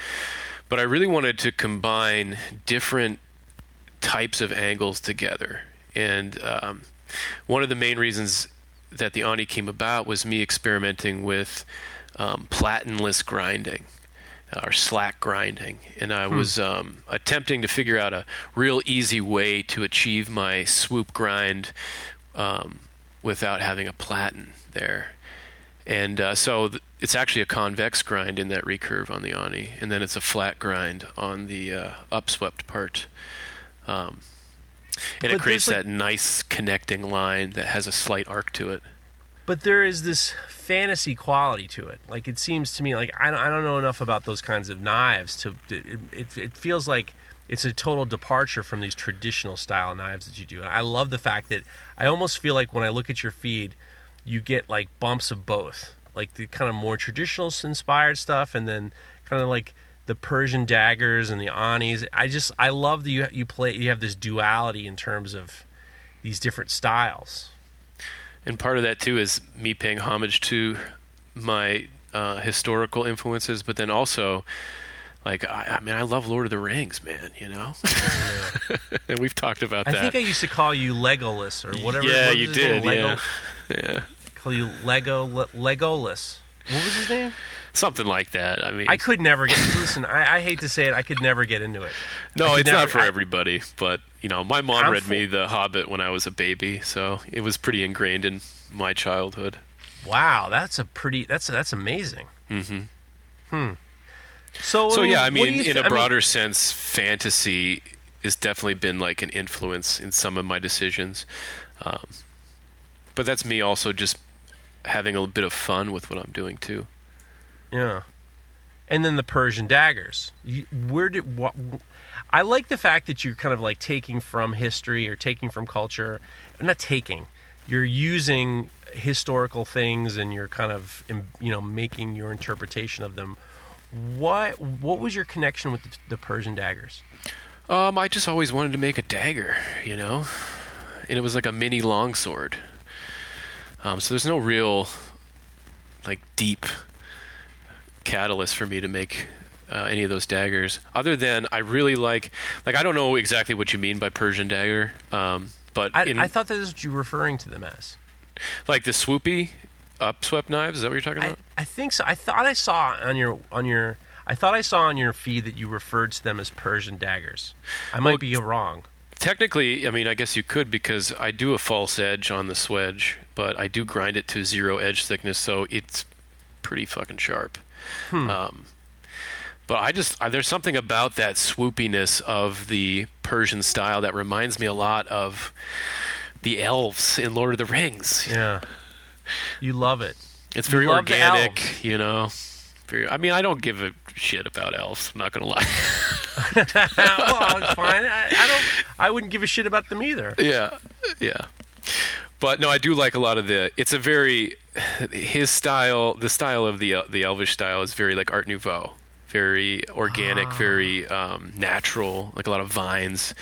But I really wanted to combine different types of angles together. And um, one of the main reasons that the Oni came about was me experimenting with um, platenless grinding uh, or slack grinding. And I hmm. was um, attempting to figure out a real easy way to achieve my swoop grind um, without having a platen there. And uh, so th- it's actually a convex grind in that recurve on the Oni, and then it's a flat grind on the uh, upswept part. Um, and but it creates that nice connecting line that has a slight arc to it. But there is this fantasy quality to it. Like it seems to me like I don't, I don't know enough about those kinds of knives to it, it, it feels like it's a total departure from these traditional style knives that you do. And I love the fact that I almost feel like when I look at your feed, you get like bumps of both, like the kind of more traditional inspired stuff, and then kind of like the Persian daggers and the Onis. I just I love that you you play you have this duality in terms of these different styles. And part of that too is me paying homage to my uh, historical influences, but then also like I, I, mean I love Lord of the Rings, man. You know, and we've talked about I that. I think I used to call you Legolas or whatever. Yeah, you did. Yeah, yeah. Call you Lego Le- Legolas. What was his name? Something like that. I mean, I could never get. Listen, I, I hate to say it, I could never get into it. No, it's never, not for I, everybody. But you know, my mom I'm read full. me The Hobbit when I was a baby, so it was pretty ingrained in my childhood. Wow, that's a pretty. That's that's amazing. Mm-hmm. Hmm. So, so yeah, I mean, th- in a broader I mean, sense, fantasy has definitely been like an influence in some of my decisions. Um, but that's me also just having a little bit of fun with what I'm doing too. Yeah. And then the Persian daggers. You, where did what? I like the fact that you're kind of like taking from history or taking from culture. Not taking. You're using historical things and you're kind of you know making your interpretation of them. What what was your connection with the, the Persian daggers? Um, I just always wanted to make a dagger, you know, and it was like a mini longsword. Um, so there's no real like deep catalyst for me to make uh, any of those daggers. Other than I really like like I don't know exactly what you mean by Persian dagger, um, but I, in, I thought that is what you were referring to them as. Like the swoopy upswept knives. Is that what you're talking about? I, I think so. I thought I saw on your on your I thought I saw on your feed that you referred to them as Persian daggers. I might well, be wrong. Technically, I mean, I guess you could because I do a false edge on the swedge, but I do grind it to zero edge thickness, so it's pretty fucking sharp. Hmm. Um, but I just I, there's something about that swoopiness of the Persian style that reminds me a lot of the elves in Lord of the Rings. Yeah, you love it. It's very organic, you know. Very, I mean, I don't give a shit about elves. I'm not gonna lie. well, it's fine. I, I, don't. I wouldn't give a shit about them either. Yeah, yeah. But no, I do like a lot of the. It's a very his style. The style of the the Elvish style is very like Art Nouveau, very organic, ah. very um, natural, like a lot of vines.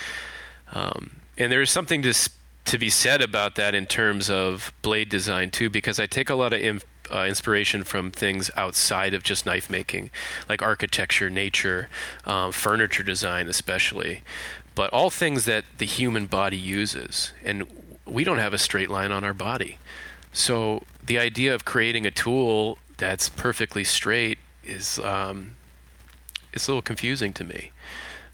Um, and there's something to to be said about that in terms of blade design too, because I take a lot of inf- uh, inspiration from things outside of just knife making, like architecture, nature, um, furniture design, especially, but all things that the human body uses. And we don't have a straight line on our body. So the idea of creating a tool that's perfectly straight is um, it's a little confusing to me.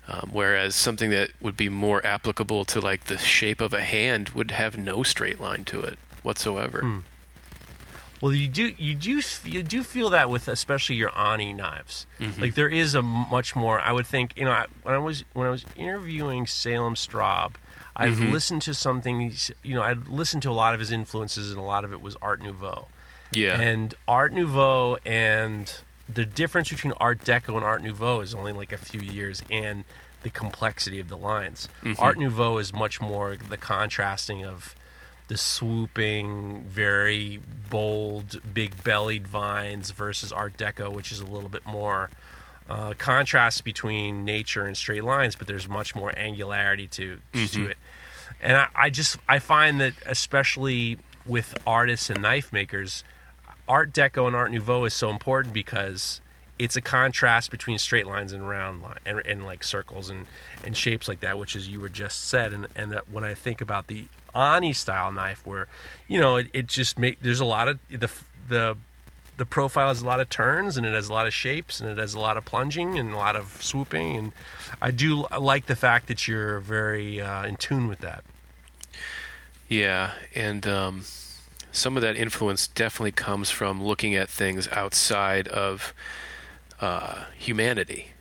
Um, whereas something that would be more applicable to like the shape of a hand would have no straight line to it whatsoever. Hmm. Well, you do you do you do feel that with especially your Oni knives. Mm-hmm. Like there is a much more. I would think you know I, when I was when I was interviewing Salem Straub, I've Mm-hmm. listened to something. You know, I listened to a lot of his influences, and a lot of it was Art Nouveau. Yeah. And Art Nouveau and the difference between Art Deco and Art Nouveau is only like a few years and the complexity of the lines. Art Nouveau is much more the contrasting of the swooping, very bold, big bellied vines versus Art Deco, which is a little bit more uh, contrast between nature and straight lines, but there's much more angularity to to it. And I, I just I find that especially with artists and knife makers, Art Deco and Art Nouveau is so important because it's a contrast between straight lines and round line and, and like circles and, and shapes like that, which is you were just said. And and that when I think about the Oni style knife, where you know it, it just make there's a lot of the the the profile has a lot of turns and it has a lot of shapes and it has a lot of plunging and a lot of swooping. And I do like the fact that you're very uh, in tune with that. Yeah, and um, some of that influence definitely comes from looking at things outside of uh, humanity,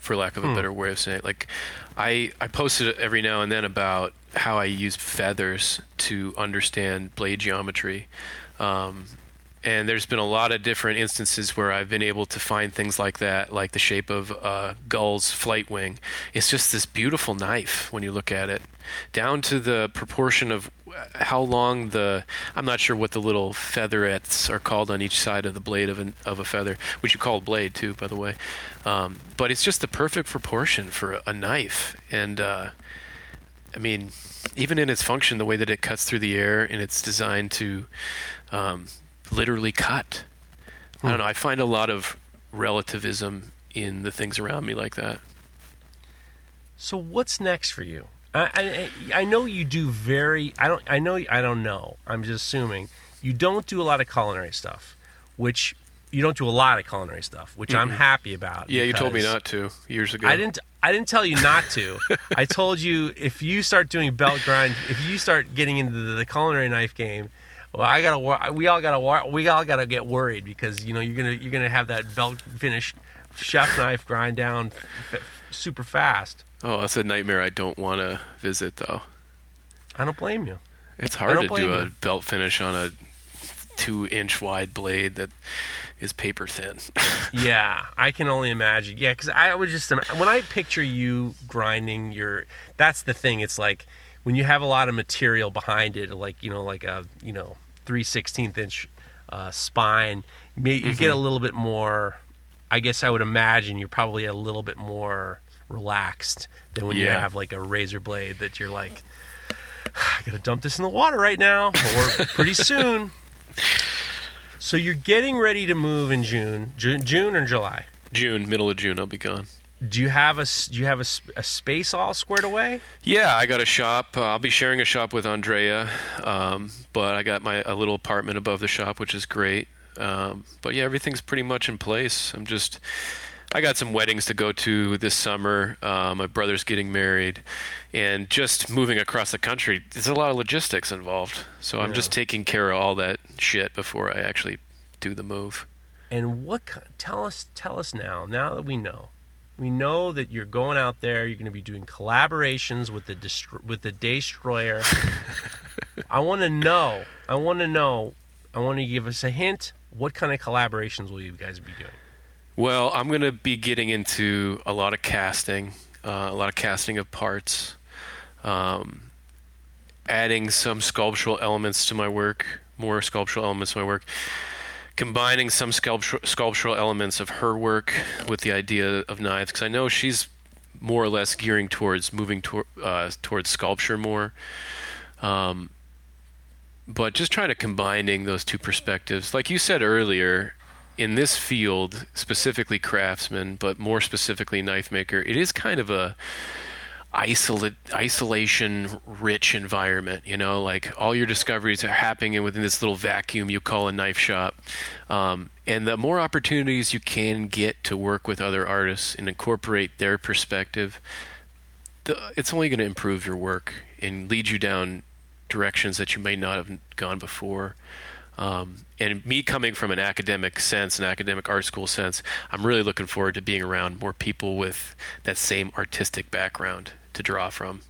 for lack of a better way of saying it. Like, I I posted every now and then about how I use feathers to understand blade geometry. Um, and there's been a lot of different instances where I've been able to find things like that, like the shape of a gull's flight wing. It's just this beautiful knife when you look at it, down to the proportion of how long the I'm not sure what the little featherettes are called on each side of the blade of an, of a feather, which you call a blade too, by the way. Um, but it's just the perfect proportion for a, knife, and uh, I mean, even in its function, the way that it cuts through the air and it's designed to um, literally cut. I don't know. I find a lot of relativism in the things around me like that. So what's next for you? I, I I know you do very. I don't. I know. I don't know. I'm just assuming you don't do a lot of culinary stuff, which you don't do a lot of culinary stuff, which I'm happy about. Yeah, you told me not to years ago. I didn't. I didn't tell you not to. I told you if you start doing belt grind, if you start getting into the, the culinary knife game, well, I gotta. We all gotta. We all gotta get worried because you know you're gonna you're gonna have that belt finish chef knife grind down f- super fast. Oh, that's a nightmare I don't want to visit, though. I don't blame you. It's hard to do a you. belt finish on a two inch wide blade that is paper thin. Yeah, I can only imagine. Yeah, because I would just when I picture you grinding your. That's the thing. It's like when you have a lot of material behind it, like you know, like a you know three sixteenth inch uh, spine. You, you get a little bit more. I guess I would imagine you're probably a little bit more relaxed than when you Yeah. have like a razor blade that you're like, I gotta dump this in the water right now, or pretty soon. So you're getting ready to move in June, June, June or July. June, middle of June, I'll be gone. Do you have a s- do you have a, s- a space all squared away? Yeah, I got a shop. Uh, I'll be sharing a shop with Andrea, um, but I got my a little apartment above the shop, which is great. Um, but yeah, everything's pretty much in place. I'm just, I got some weddings to go to this summer. Uh, my brother's getting married, and just moving across the country, there's a lot of logistics involved. So I'm just taking care of all that shit before I actually do the move. And what tell us tell us now now that we know. We know that you're going out there. You're going to be doing collaborations with the destro- with the Destroyer. I want to know. I want to know. I want to give us a hint. What kind of collaborations will you guys be doing? Well, I'm going to be getting into a lot of casting, uh, a lot of casting of parts, um, adding some sculptural elements to my work, more sculptural elements to my work, combining some sculptural, sculptural elements of her work with the idea of knives, because I know she's more or less gearing towards moving tor- uh, towards sculpture more. Um, but just trying to combining those two perspectives like you said earlier in this field specifically craftsman but more specifically knife maker it is kind of a isolate isolation rich environment you know like all your discoveries are happening within this little vacuum you call a knife shop um, and the more opportunities you can get to work with other artists and incorporate their perspective the, it's only going to improve your work and lead you down directions that you may not have gone before. Um, and me coming from an academic sense, an academic art school sense, I'm really looking forward to being around more people with that same artistic background to draw from.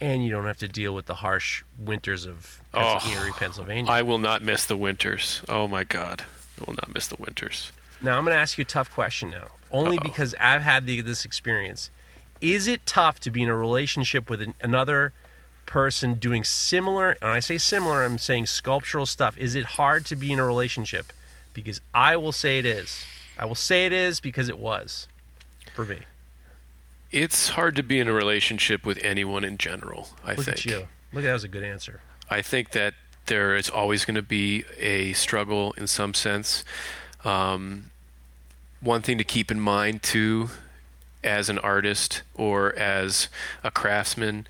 And you don't have to deal with the harsh winters of Oh. Erie, Pennsylvania. I will not miss the winters. Oh my God, I will not miss the winters. Now I'm going to ask you a tough question now, only Uh-oh. because I've had the, this experience. Is it tough to be in a relationship with an, another person doing similar? And I say similar, I'm saying sculptural stuff. Is it hard to be in a relationship? Because I will say it is. I will say it is because it was for me. It's hard to be in a relationship with anyone in general. I Look think. at you. Look, that was a good answer. I think that there is always going to be a struggle in some sense. Um, one thing to keep in mind too, as an artist or as a craftsman,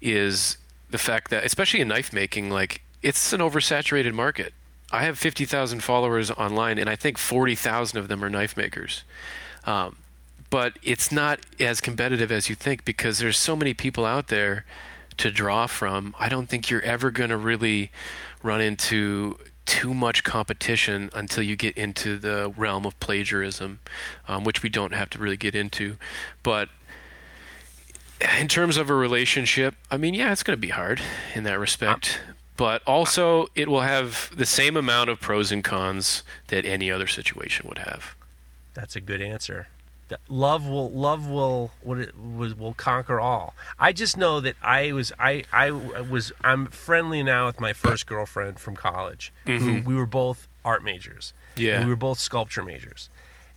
is the fact that, especially in knife making, like it's an oversaturated market. I have 50,000 followers online, and I think 40,000 of them are knife makers. Um, but it's not as competitive as you think because there's so many people out there to draw from. I don't think you're ever going to really run into too much competition until you get into the realm of plagiarism, um, which we don't have to really get into. But in terms of a relationship, I mean, yeah, it's going to be hard in that respect. But also, it will have the same amount of pros and cons that any other situation would have. That's a good answer. Love will love will what it will conquer all. I just know that I was I I was I'm friendly now with my first girlfriend from college. Who, mm-hmm. we were both art majors. Yeah. We were both sculpture majors.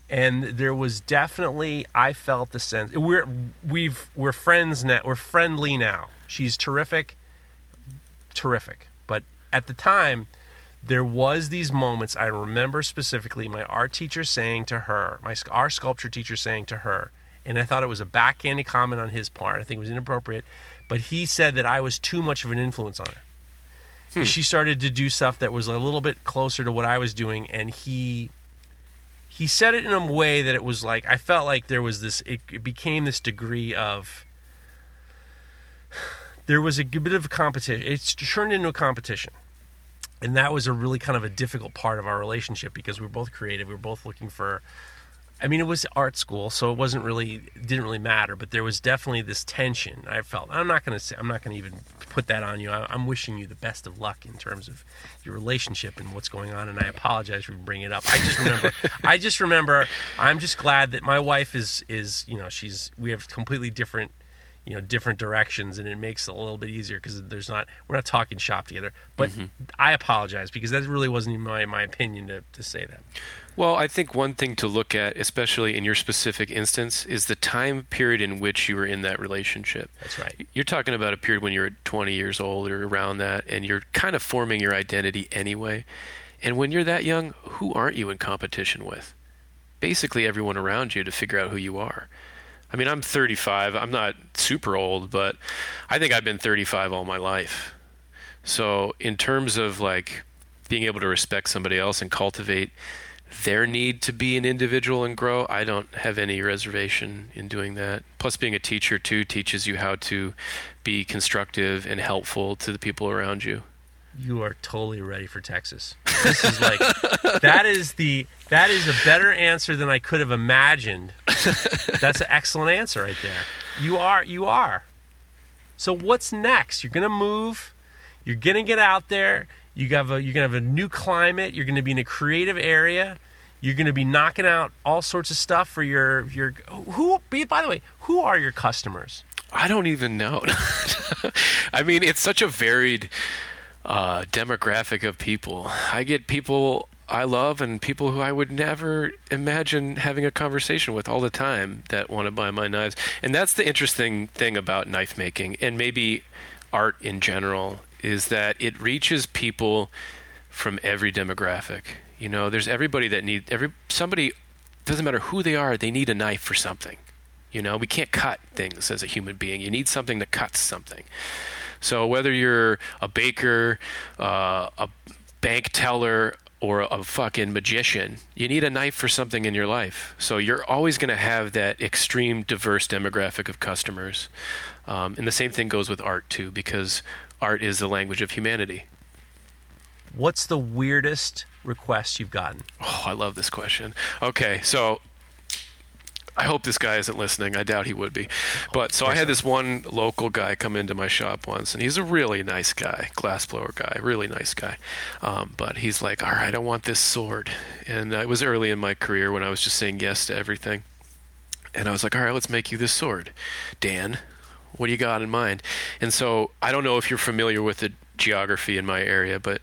And there was definitely I felt the sense we're we've we're friends now. We're friendly now. She's terrific. Terrific. But at the time there was these moments I remember specifically my art teacher saying to her, my our sculpture teacher saying to her, and I thought it was a backhanded comment on his part. I think it was inappropriate, but he said that I was too much of an influence on her. Hmm. She started to do stuff that was a little bit closer to what I was doing, and he he said it in a way that it was like I felt like there was this. It, it became this degree of there was a bit of a competition. It's turned into a competition and that was a really kind of a difficult part of our relationship because we were both creative we were both looking for i mean it was art school so it wasn't really didn't really matter but there was definitely this tension i felt. I'm not going to say i'm not going to even put that on you. I, i'm wishing you the best of luck in terms of your relationship and what's going on and i apologize for bringing it up. I just remember i just remember i'm just glad that my wife is is you know she's we have completely different you know different directions and it makes it a little bit easier because there's not we're not talking shop together. But mm-hmm. i apologize because that really wasn't even my, my opinion to, to say that Well, I think one thing to look at, especially in your specific instance, is the time period in which you were in that relationship. that's right You're talking about a period when you're 20 years old or around that, and you're kind of forming your identity anyway. And when you're that young, who aren't you in competition with? Basically, everyone around you to figure out who you are. I mean, I'm 35. I'm not super old, but I think I've been 35 all my life. So, in terms of like being able to respect somebody else and cultivate their need to be an individual and grow, I don't have any reservation in doing that. Plus, being a teacher too teaches you how to be constructive and helpful to the people around you. you are totally ready for texas. This is like that is the that is a better answer than i could have imagined. That's an excellent answer right there. You are you are. So what's next? You're gonna move. You're gonna get out there you have a you're gonna have a new climate you're gonna be in a creative area you're gonna be knocking out all sorts of stuff for your your who be by the way who are your customers I don't even know. I mean, it's such a varied uh, demographic of people. I get people I love and people who I would never imagine having a conversation with all the time that want to buy my knives. And that's the interesting thing about knife making and maybe art in general is that it reaches people from every demographic. You know, there's everybody that need every somebody doesn't matter who they are, they need a knife for something. You know, we can't cut things as a human being. You need something that cuts something. So whether you're a baker, uh, a bank teller, or a fucking magician, you need a knife for something in your life. So you're always going to have that extreme diverse demographic of customers. Um, and the same thing goes with art too, because art is the language of humanity. What's the weirdest request you've gotten? Oh, I love this question. Okay, so I hope this guy isn't listening. I doubt he would be. But so I had this one local guy come into my shop once, and he's a really nice guy, glass blower guy, really nice guy. Um, but he's like, "All right, I want this sword," and uh, it was early in my career when I was just saying yes to everything. And I was like, "All right, let's make you this sword, Dan. What do you got in mind?" And so I don't know if you're familiar with the geography in my area, but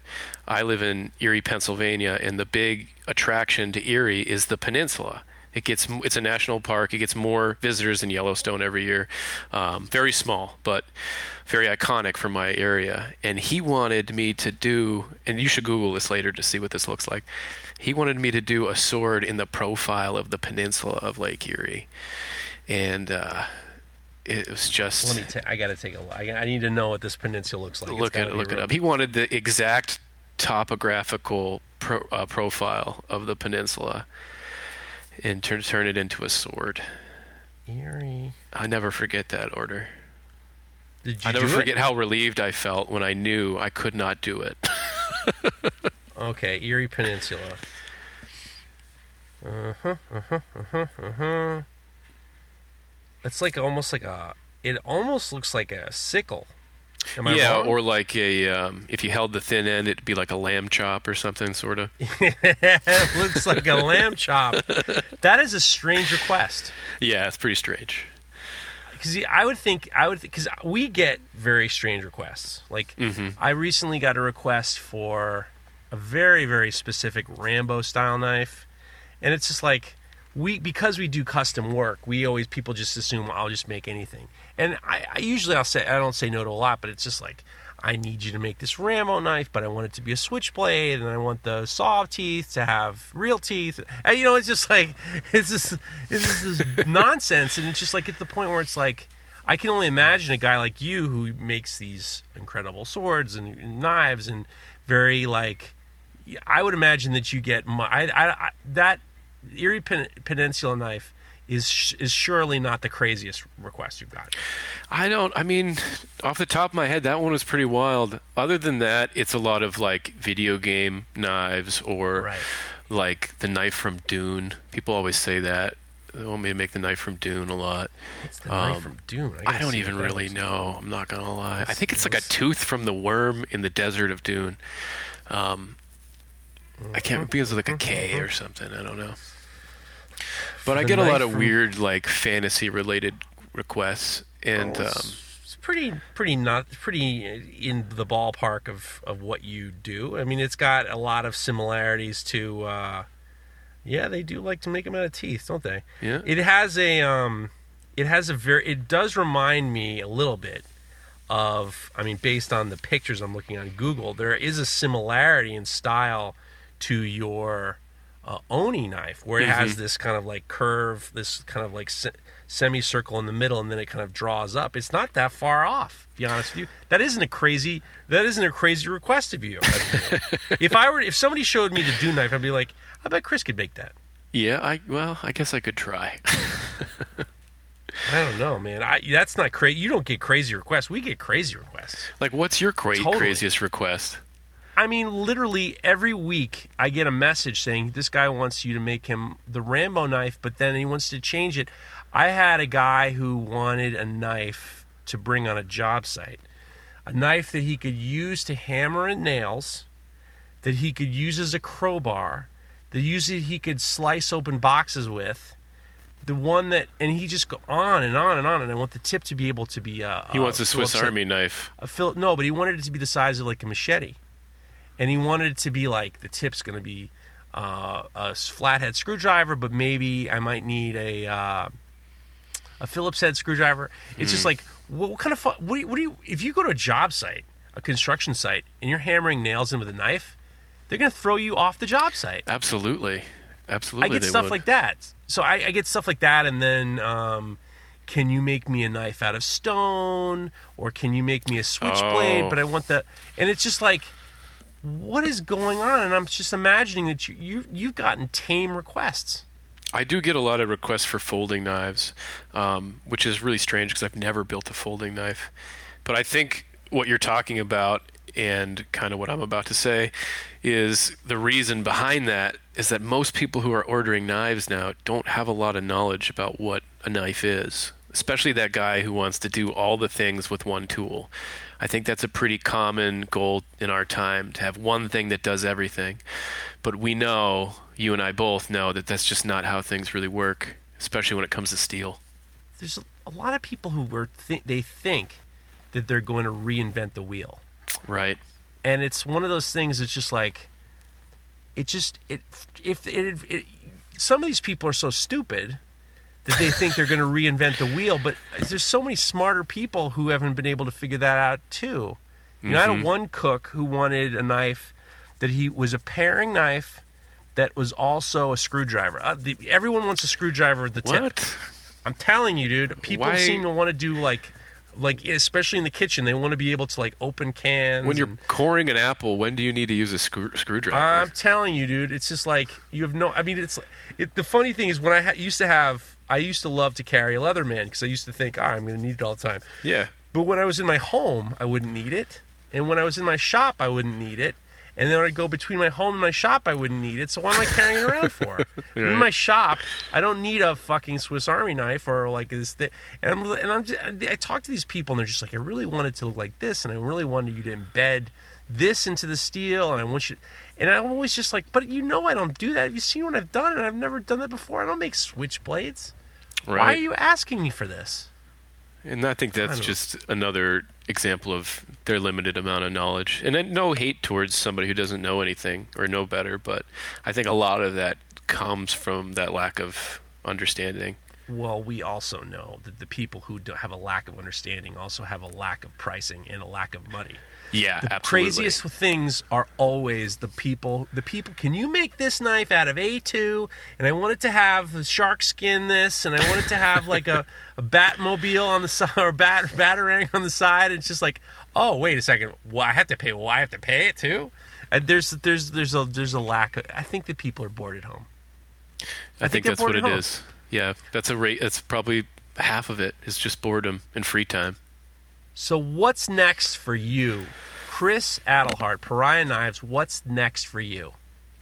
I live in Erie, Pennsylvania, and the big attraction to Erie is the peninsula. It gets it's a national park. It gets more visitors than Yellowstone every year. Um, very small, but very iconic for my area. And he wanted me to do, and you should Google this later to see what this looks like. He wanted me to do a sword in the profile of the peninsula of Lake Erie, and uh, it was just. Let me. Ta- I gotta take a look. I, I need to know what this peninsula looks like. Look gotta it look it real- up. He wanted the exact topographical pro, uh, profile of the peninsula and turn turn it into a sword. Erie. I never forget that order. Did you I never forget it? how relieved I felt when I knew I could not do it. Okay, Erie Peninsula. Uh huh. Uh huh. Uh huh. Uh huh. It's like almost like a. It almost looks like a sickle. Am I yeah, wrong? or like a um, if you held the thin end, it'd be like a lamb chop or something, sort of. it looks like a lamb chop. That is a strange request. Yeah, it's pretty strange. Because I would think I would because we get very strange requests. Like I recently got a request for a very very specific Rambo style knife, and it's just like we because we do custom work, we always people just assume I'll just make anything. And I, I usually I'll say I don't say no to a lot, but it's just like I need you to make this Rambo knife, but I want it to be a switchblade, and I want the saw teeth to have real teeth. And you know, it's just like it's just it's just this nonsense, and it's just like at the point where it's like I can only imagine a guy like you who makes these incredible swords and, and knives and very like I would imagine that you get mu- I, I, I that Erie Pen- Peninsula knife is sh- is surely not the craziest request you've got. I don't. I mean, off the top of my head, that one was pretty wild. Other than that, it's a lot of like video game knives or Right. like the knife from Dune. People always say that. They want me to make the knife from Dune a lot. It's the knife Um, from Dune. I gotta don't even really looks know. I'm not gonna lie. I think it's like a tooth from the worm in the desert of Dune. Um, I can't. It begins with like a K or something. I don't know. But I get a lot of weird like fantasy related requests, and Oh, um, it's, it's pretty pretty not pretty in the ballpark of of what you do. I mean, it's got a lot of similarities to. Uh, yeah, they do like to make them out of teeth, don't they? yeah. It has a um, it has a very. It does remind me a little bit of. I mean, based on the pictures I'm looking on Google, there is a similarity in style to your uh, Oni knife, where it has this kind of like curve, this kind of like se- semicircle in the middle, and then it kind of draws up. It's not that far off. To be honest with you, that isn't a crazy. That isn't a crazy request of you. if I were, if somebody showed me the Dune knife, I'd be like, I bet Chris could make that. Yeah, I well, I guess I could try. I don't know, man. I that's not crazy. You don't get crazy requests. We get crazy requests. like, what's your cra- Totally. craziest request? I mean, literally every week I get a message saying this guy wants you to make him the Rambo knife, but then he wants to change it. I had a guy who wanted a knife to bring on a job site, a knife that he could use to hammer in nails, that he could use as a crowbar, that it he could slice open boxes with. The one that, and he just go on and on and on, and I want the tip to be able to be. Uh, He wants uh, a Swiss Army knife. a Phil, no, but he wanted it to be the size of like a machete, and he wanted it to be like the tip's going to be uh, a flathead screwdriver, but maybe I might need a uh, a Phillips head screwdriver. It's just like what, what kind of what do, you, what do you if you go to a job site, a construction site, and you're hammering nails in with a knife, they're going to throw you off the job site. Absolutely, absolutely. I get stuff would. like that. So I, I get stuff like that, and then um, can you make me a knife out of stone, or can you make me a switchblade? Oh. But I want the, and it's just like, what is going on? And I'm just imagining that you, you you've gotten tame requests. I do get a lot of requests for folding knives, um, which is really strange because I've never built a folding knife. But I think what you're talking about and kind of what I'm about to say is the reason behind that is that most people who are ordering knives now don't have a lot of knowledge about what a knife is, especially that guy who wants to do all the things with one tool. I think that's a pretty common goal in our time to have one thing that does everything. But we know, you and I both know, that that's just not how things really work, especially when it comes to steel. There's a, lot of people who were th- they think that they're going to reinvent the wheel. Right. and it's one of those things that's just like it just it if it, it some of these people are so stupid that they think they're going to reinvent the wheel but there's so many smarter people who haven't been able to figure that out too you know i had one cook who wanted a knife that he was a paring knife that was also a screwdriver uh, the, everyone wants a screwdriver at the tip What? i'm telling you dude people Why- seem to want to do like like especially in the kitchen they want to be able to like open cans When you're and- coring an apple, when do you need to use a screw- screwdriver? I'm telling you, dude. It's just like you have no. I mean, it's it, the funny thing is when I ha- used to have, I used to love to carry a Leatherman because I used to think, oh, I'm going to need it all the time. yeah. But when I was in my home, I wouldn't need it, and when I was in my shop, I wouldn't need it. And then I'd go between my home and my shop, I wouldn't need it. So why am I carrying it around for? In my shop, I don't need a fucking Swiss Army knife or like this thing. And I'm and I'm just, I talk to these people and they're just like, I really want it to look like this, and I really wanted you to embed this into the steel, and I want you. And I'm always just like, but you know I don't do that. Have you seen what I've done? And I've never done that before. I don't make switchblades. Right. Why are you asking me for this? And I think that's don't- just another example of their limited amount of knowledge. And then no hate towards somebody who doesn't know anything or know better, but I think a lot of that comes from that lack of understanding. Well, we also know that the people who have a lack of understanding also have a lack of pricing and a lack of money. Yeah, The absolutely. craziest things are always the people. The people. Can you make this knife out of A2? And I want it to have the shark skin this, and I want it to have like a, a Batmobile on the side or bat batarang on the side. It's just like, oh wait a second, well I have to pay. Well I have to pay it too. And there's there's there's a there's a lack. Of, I think that people are bored at home. I, think, think that's what it home. is. Yeah, that's a rate. That's probably half of it is just boredom and free time. So what's next for you, Chris Adelhart, Pariah Knives? What's next for you?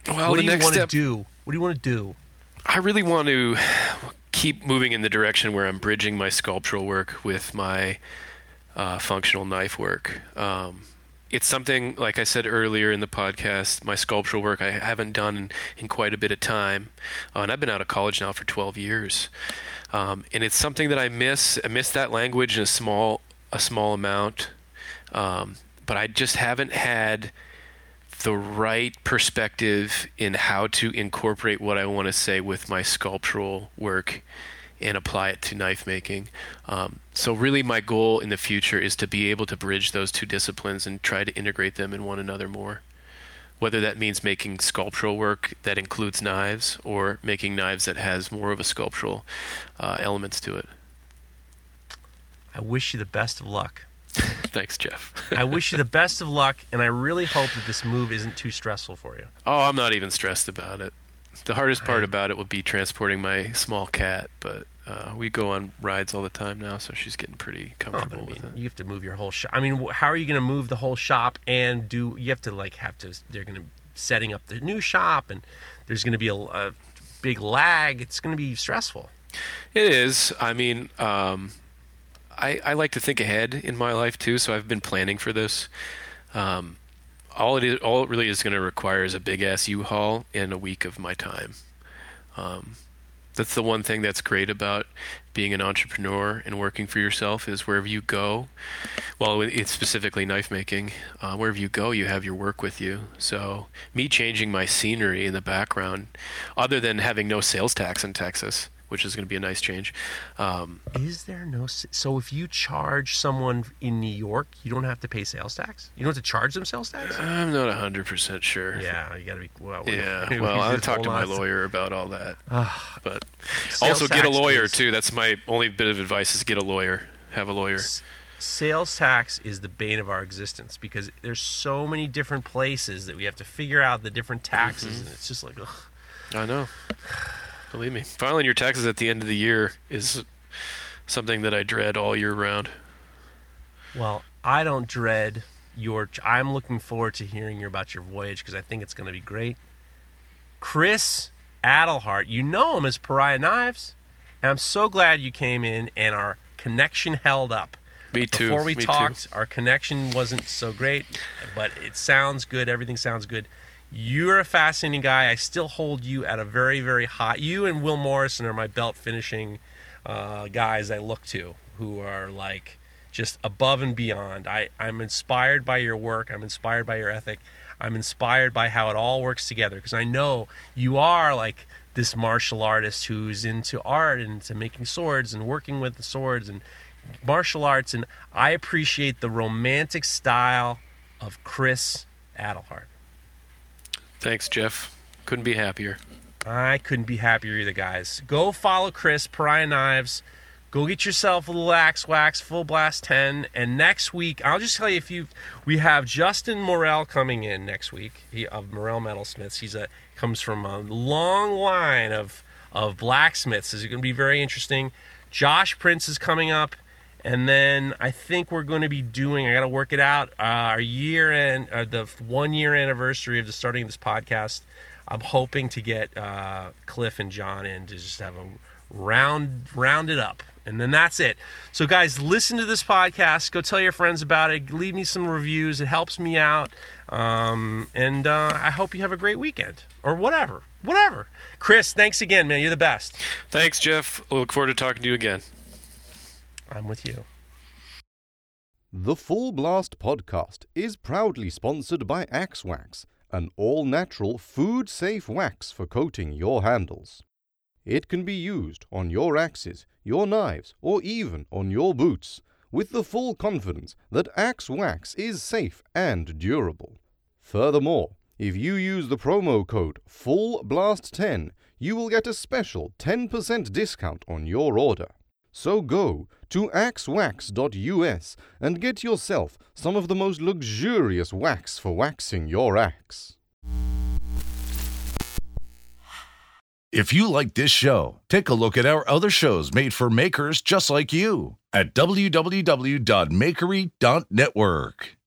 Well, what do you want to do? What do you want to do? I really want to keep moving in the direction where I'm bridging my sculptural work with my uh, functional knife work. Um, it's something, like I said earlier in the podcast, my sculptural work I haven't done in, in quite a bit of time. Uh, and I've been out of college now for 12 years. Um, and it's something that I miss. I miss that language in a small, a small amount. Um, but I just haven't had the right perspective in how to incorporate what I want to say with my sculptural work and apply it to knife making. Um, so, really, my goal in the future is to be able to bridge those two disciplines and try to integrate them in one another more. Whether that means making sculptural work that includes knives or making knives that has more of a sculptural uh, elements to it. I wish you the best of luck. Thanks, Jeff. I wish you the best of luck, and I really hope that this move isn't too stressful for you. Oh, I'm not even stressed about it. The hardest part about it would be transporting my small cat, but uh, we go on rides all the time now, so she's getting pretty Oh, comfortable I mean, with it. you have to move your whole shop. I mean, how are you going to move the whole shop and do? You have to like have to. They're going to setting up the new shop, and there's going to be a, a big lag. It's going to be stressful. It is. I mean, um, I, I like to think ahead in my life too, so I've been planning for this. Um, all it is, all it really is going to require is a big ass U-Haul and a week of my time. Um, that's the one thing that's great about being an entrepreneur and working for yourself is wherever you go. Well, it's specifically knife making. Uh, wherever you go, you have your work with you. So me changing my scenery in the background, other than having no sales tax in Texas, which is going to be a nice change. Um, Is there no? So if you charge someone in New York, you don't have to pay sales tax. You don't have to charge them sales tax. I'm not hundred percent sure. Yeah, you got to be. Well, Yeah, we- well, I'll talk to my lawyer about all that. but also get a lawyer is- too. That's my only bit of advice: is get a lawyer. Have a lawyer. Sales tax is the bane of our existence because there's so many different places that we have to figure out the different taxes, Mm-hmm. and it's just like, ugh. I know. Believe me, filing your taxes at the end of the year is something that I dread all year round. Well, I don't dread your. I'm looking forward to hearing you about your voyage because I think it's going to be great. Chris Adelhart, you know him as Pariah Knives, and I'm so glad you came in and our connection held up. Me too. Before we me talked, too. our connection wasn't so great, but it sounds good. Everything sounds good. You're a fascinating guy. I still hold you at a very, very high. You and Will Morrison are my belt finishing uh, guys I look to, who are like just above and beyond. I, I'm inspired by your work. I'm inspired by your ethic. I'm inspired by how it all works together because I know you are like this martial artist who's into art and into making swords and working with the swords and martial arts. And I appreciate the romantic style of Chris Adelhart. Thanks, Jeff. Couldn't be happier. I couldn't be happier either, guys. Go follow Chris, Pariah Knives. Go get yourself a little Axe Wax Full Blast 10. And next week, I'll just tell you if you, we have Justin Morel coming in next week he, of Morel Metalsmiths. He's a comes from a long line of of blacksmiths. It's going to be very interesting. Josh Prince is coming up, and then I think we're going to be doing. I got to work it out. Uh, our year end, uh, the one year anniversary of the starting of this podcast. I'm hoping to get uh, Cliff and John in to just have a round round it up, and then that's it. So, guys, listen to this podcast. Go tell your friends about it. Leave me some reviews. It helps me out. Um, and uh, I hope you have a great weekend or whatever, whatever. Chris, thanks again, man. You're the best. Thanks, Jeff. Look forward to talking to you again. I'm with you. The Full Blast podcast is proudly sponsored by Axe Wax, an all natural, food safe wax for coating your handles. It can be used on your axes, your knives, or even on your boots, with the full confidence that Axe Wax is safe and durable. Furthermore, if you use the promo code FULLBLAST10, you will get a special 10% discount on your order. So go to axewax.us and get yourself some of the most luxurious wax for waxing your axe. If you like this show, take a look at our other shows made for makers just like you at www.makery.network.